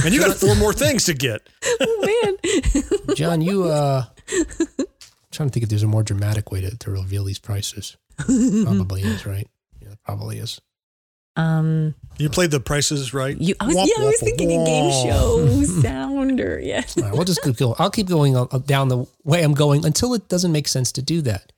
and you got four more things to get. Oh, man. John, you, uh, trying to think if there's a more dramatic way to, to reveal these prices. Probably is, right? Yeah, it probably is. Um, You played the prices right. you, I was, Womp, yeah, I was womp, thinking a game womp. show sounder. Yeah. All right, we'll just keep going. I'll keep going uh, down the way I'm going until it doesn't make sense to do that.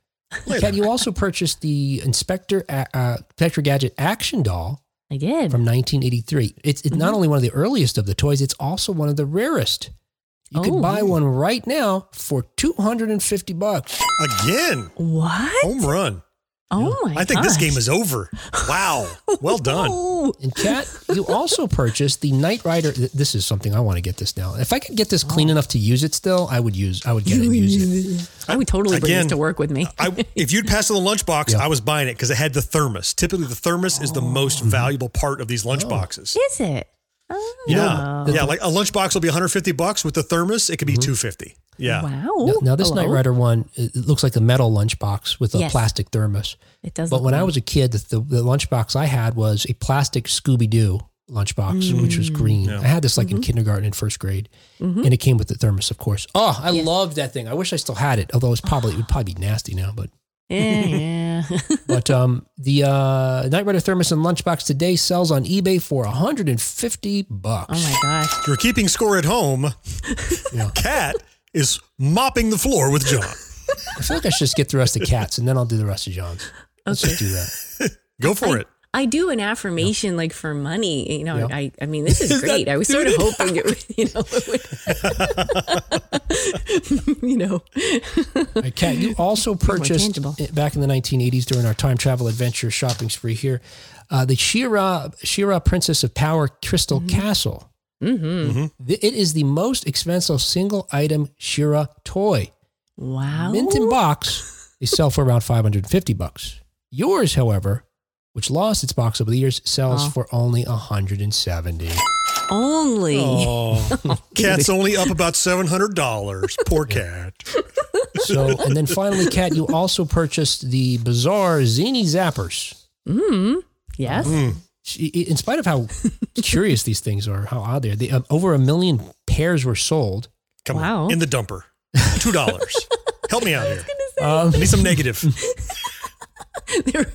Kat, you also purchased the Inspector uh, uh, Inspector Gadget action doll I did. from 1983. It's, it's Mm-hmm. not only one of the earliest of the toys, it's also one of the rarest. You Oh. can buy one right now for 250 bucks. Again, what? home run. Oh my I think this game is over. Wow, well done. Oh, And Kat, you also purchased the Knight Rider. This is something I want to get this now. If I could get this clean oh. enough to use it still, I would use. I would get it and use it. I would totally bring Again, this to work with me. I, if you'd pass in the lunchbox, Yeah. I was buying it because it had the thermos. Typically, the thermos is the most oh. mm-hmm. valuable part of these oh. lunchboxes. Is it? Oh. Yeah, yeah. Like a lunchbox will be 150 bucks with the thermos. It could be mm-hmm. 250. Yeah. Wow. Now, now this Hello? Knight Rider one, it it looks like a metal lunchbox with a Yes. plastic thermos. It does. But look when I was a kid, the, the, the lunchbox I had was a plastic Scooby Doo lunchbox, which was green. I had this like in kindergarten and first grade, and it came with the thermos, of course. Oh, I Yes. loved that thing. I wish I still had it, although it's probably it would probably be nasty now. But yeah, yeah. but um, the uh, Knight Rider thermos and lunchbox today sells on eBay for 150 bucks. oh my gosh. If you're keeping score at home, Yeah. Kat is mopping the floor with John. I feel like I should just get the rest of Kat's, and then I'll do the rest of John's. Let's just do that. Go for I, it. I do an affirmation like for money. You know, Yeah. I I mean this is great. I was sort of hoping it would, you know, it would, you know. Right, Kat, you also purchased back in the 1980s during our time travel adventure shopping spree here, uh, the She-Ra She-Ra Princess of Power Crystal Castle. Mm-hmm. Th- It is the most expensive single item She-Ra toy. Wow. Mint in box, they sell for around 550 bucks. Yours, however, which lost its box over the years, sells Oh. for only 170. Only. Oh, Kat's only up about $700. Poor Kat. So, and then finally, Kat, you also purchased the bizarre Zany Zappers. Mm. Hmm. Yes. Mm. She- In spite of how curious these things are, how odd they are, they, um, over a million pairs were sold. Come Wow. on. In the dumper. Two dollars. Help me out here. Um, I need some negative. they're,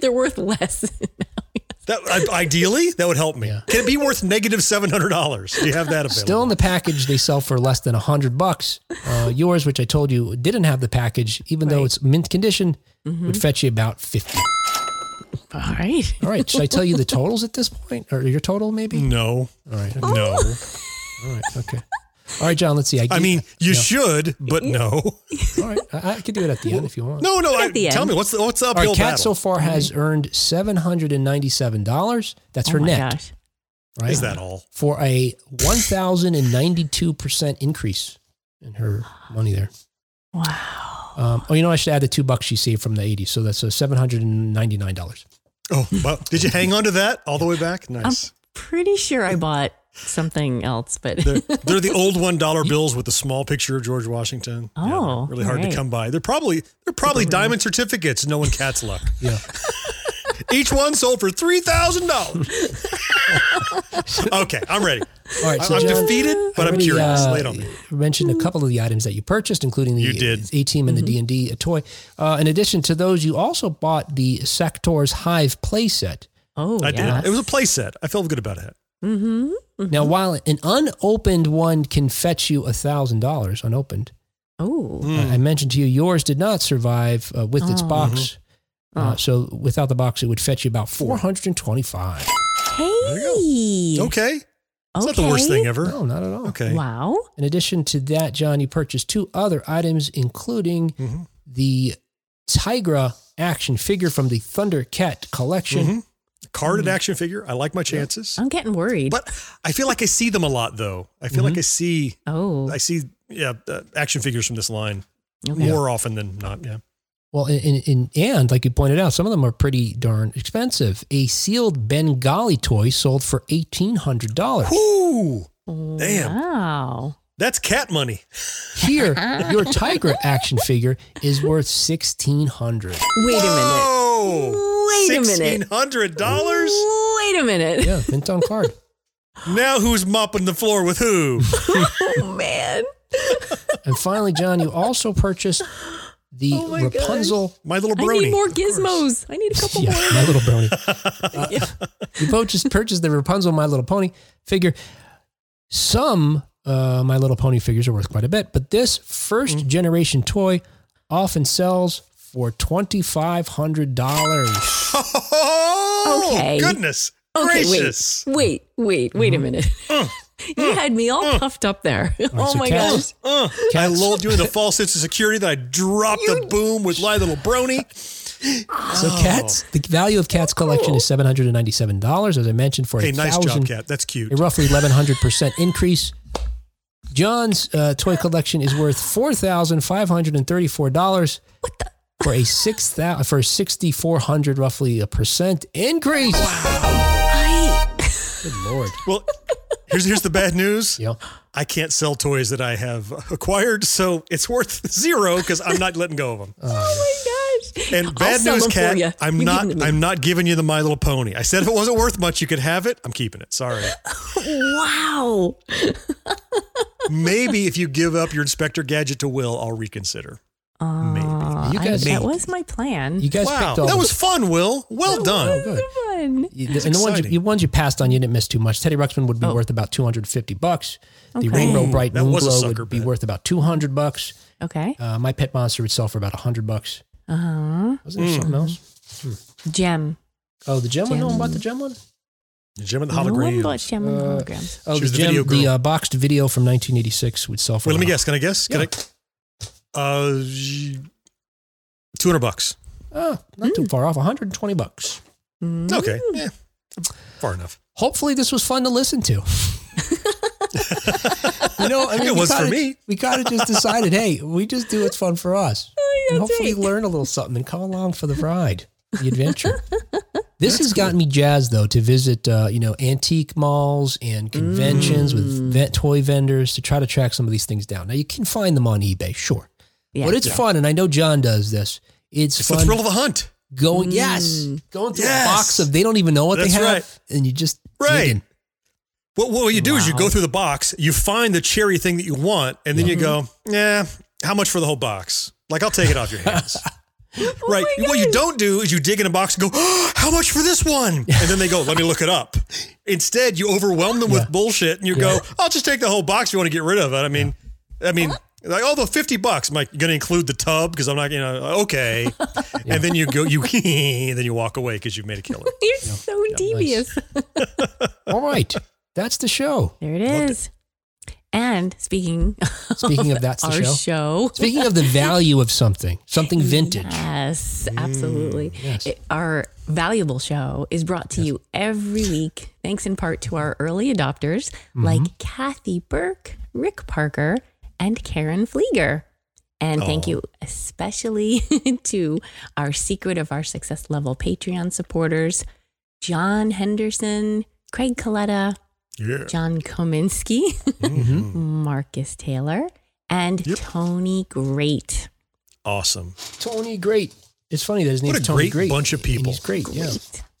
they're worth less. That ideally that would help me. Yeah. Can it be worth negative seven hundred dollars? Do you have that available? Still in the package, they sell for less than a hundred bucks. Uh, yours, which I told you didn't have the package, even though it's mint condition, would fetch you about fifty. All right. All right, should I tell you the totals at this point, or your total maybe? no, All right, okay. no. all right, okay. All right, John. Let's see. I give- mean, you Yeah. should, but no, all right, I, I could do it at the end if you want. no, no. I, At the tell end. me what's the what's the All uphill right, Kat battle? so far has earned seven hundred and ninety-seven dollars. That's her oh my net, gosh. right? Is that all? for a one thousand and ninety-two percent increase in her money there? Wow. Um, oh, you know, I should add the two bucks she saved from the '80s, so that's a seven hundred and ninety-nine dollars. Oh, well, did you hang on to that all the way back? Nice. I'm pretty sure I bought something else, but They're, they're the old one dollar bills with the small picture of George Washington. Oh, yeah, Oh, really hard to come by. They're probably they're probably diamond certificates. No one cat's luck. Yeah. Each one sold for three thousand dollars. Okay, I'm ready. All right, so I'm John, defeated, but I I'm already, curious. uh, Lay it on me. Mentioned a couple of the items that you purchased, including the You did. A team and the D and D toy. Uh, in addition to those, you also bought the Sectaurs Hive playset. oh, I yes. did. It was a playset. I felt good about it. Mm-hmm. Now, while an unopened one can fetch you a thousand dollars unopened, Oh, uh, I mentioned to you yours did not survive uh, with its Oh. box. Uh, Oh. so without the box, it would fetch you about four hundred and twenty-five. hey. Okay, it's not the worst thing ever. No, not at all. Okay. Wow. In addition to that, John, you purchased two other items, including Mhm. the Tygra action figure from the Thundercat collection. Mhm. Carded action figure. I like my chances. I'm getting worried. But I feel like I see them a lot, though. I feel like I see, oh, I see, yeah, uh, action figures from this line okay. more often than not. Yeah. Well, in, in, in, and like you pointed out, some of them are pretty darn expensive. A sealed Bengali toy sold for eighteen hundred dollars. Ooh, Damn. Wow. that's cat money. Here, your Tygra action figure is worth sixteen hundred. Wait a minute. Whoa, Wait a minute. Sixteen hundred dollars. Wait a minute. Yeah, mint on card. Now who's mopping the floor with who? Oh man. And finally, John, you also purchased the Oh my Rapunzel. My little Pony. I need more gizmos. I need a couple Yeah, more. my little brony. Uh, You purchased, purchased the Rapunzel My Little Pony figure. Some uh, My Little Pony figures are worth quite a bit, but this first Mm. generation toy often sells for twenty five hundred dollars. Oh, Okay. goodness Okay, gracious. wait, wait, wait, wait a minute. you had me all puffed up there. oh so my Kat- gosh. Uh, I lulled you into false sense of security. That I dropped the boom with my little brony. So cats, the value of Kat's collection is seven hundred and ninety seven dollars, as I mentioned, for Hey, a nice job, Kat. That's cute. a roughly eleven hundred percent increase. John's uh, toy collection is worth four thousand five hundred and thirty four dollars. For a six thousand for sixty four hundred roughly a percent increase. I, Good lord. Well, here's here's the bad news. Yeah. I can't sell toys that I have acquired, so it's worth zero because I'm not letting go of them. oh my gosh. And I'll bad news, Kat. ya. I'm You not. give them to me. I'm not giving you the My Little Pony. I said if it wasn't worth much, you could have it. I'm keeping it. Sorry. Wow. Maybe if you give up your Inspector Gadget to Will, I'll reconsider. Maybe. You guys- that was my plan. You guys Wow, picked all that was fun, Will. Well done. Oh, good. fun. You- and the ones, you, the ones you passed on, you didn't miss too much. Teddy Ruxpin would be Oh. worth about 250 bucks. The Rainbow Brite That Moon Glow sucker would be worth about 200 bucks. Okay. Uh, my Pet Monster would sell for about 100 bucks. Uh huh. Wasn't there something else? Jem. Oh, the Jem one? No one Jem. bought the Jem one? The Jem and the No one hologram. bought Jem and Uh, holograms. Oh, She the was the Jem, video the uh, boxed video from 1986 would sell for Wait, let me guess. Can I guess? Can Yeah. I? Uh, two hundred bucks. Oh, not Hmm. too far off. 120 bucks. Mm. Okay, yeah, far enough. Hopefully, this was fun to listen to. you know, I mean, It we was for kinda- me. We kind of just decided, hey, we just do what's fun for us. and hopefully right. learn a little something and come along for the ride, the adventure. this has gotten me jazzed though to visit, uh, you know, antique malls and conventions Mm. with vet toy vendors to try to track some of these things down. Now you can find them on eBay, sure, Yeah. But it's fun, and I know John does this. It's, It's the fun thrill of the hunt. going. Yes, going through Yes. a box of they don't even know what That's they have, right. and you just Right. digging. What, what you do is you go through the box, you find the cherry thing that you want, and then you go, yeah, how much for the whole box? Like, I'll take it off your hands. right. what you don't do is you dig in a box and go, oh, how much for this one? And then they go, let me look it up. Instead, you overwhelm them with bullshit and you go, I'll just take the whole box if you want to get rid of it. I mean, I mean, like, oh, the 50 bucks. I'm like, going to include the tub because I'm not, you know, uh, okay. And then you go, you, then you walk away because you've made a killer. You're so devious. All right, that's the show. There it is. And speaking Speaking of that's the our show. show. Speaking of the value of something, something vintage. Yes, absolutely. Mm, yes. It- our valuable show is brought to you every week, thanks in part to our early adopters mm-hmm. like Kathy Burke, Rick Parker, and Karen Flieger. And thank oh. you especially to our Secret of Our Success Level Patreon supporters, John Henderson, Craig Coletta, Yeah. John Kominski, mm-hmm. Marcus Taylor, and Tony Great. Awesome. Tony Great. It's funny that his name What is a Tony great Great. bunch of people. He's great. Yeah.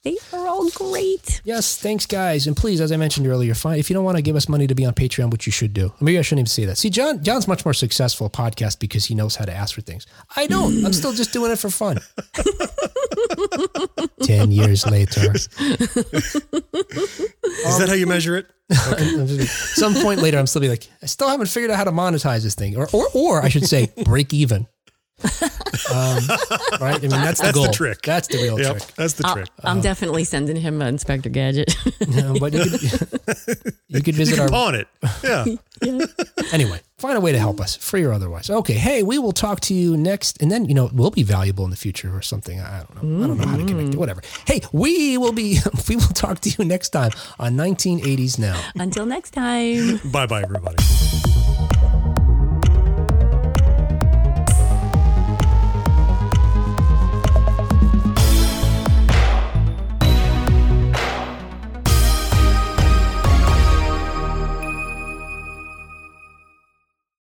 They are all great. Yes, thanks, guys. And please, as I mentioned earlier, fine if you don't want to give us money to be on Patreon, which you should do. Maybe I shouldn't even say that. See, John, John's much more successful podcast because he knows how to ask for things. I don't. I'm still just doing it for fun. Ten years later, Is that how you measure it? some point later, I'm still be like, I still haven't figured out how to monetize this thing, or or or I should say, break even. um, right? I mean, that's the That's the trick. That's the real Yep. trick. That's the I'll- trick. I'm definitely sending him an Inspector Gadget. No, but you could, you could You visit can our pawn it. Yeah. anyway, find a way to help us, free or otherwise. Okay, hey, we will talk to you next, and then you know we'll be valuable in the future or something. I don't know. I don't know how to connect it. Whatever. Hey, we will be. We will talk to you next time on 1980s now. Until next time. bye bye, everybody.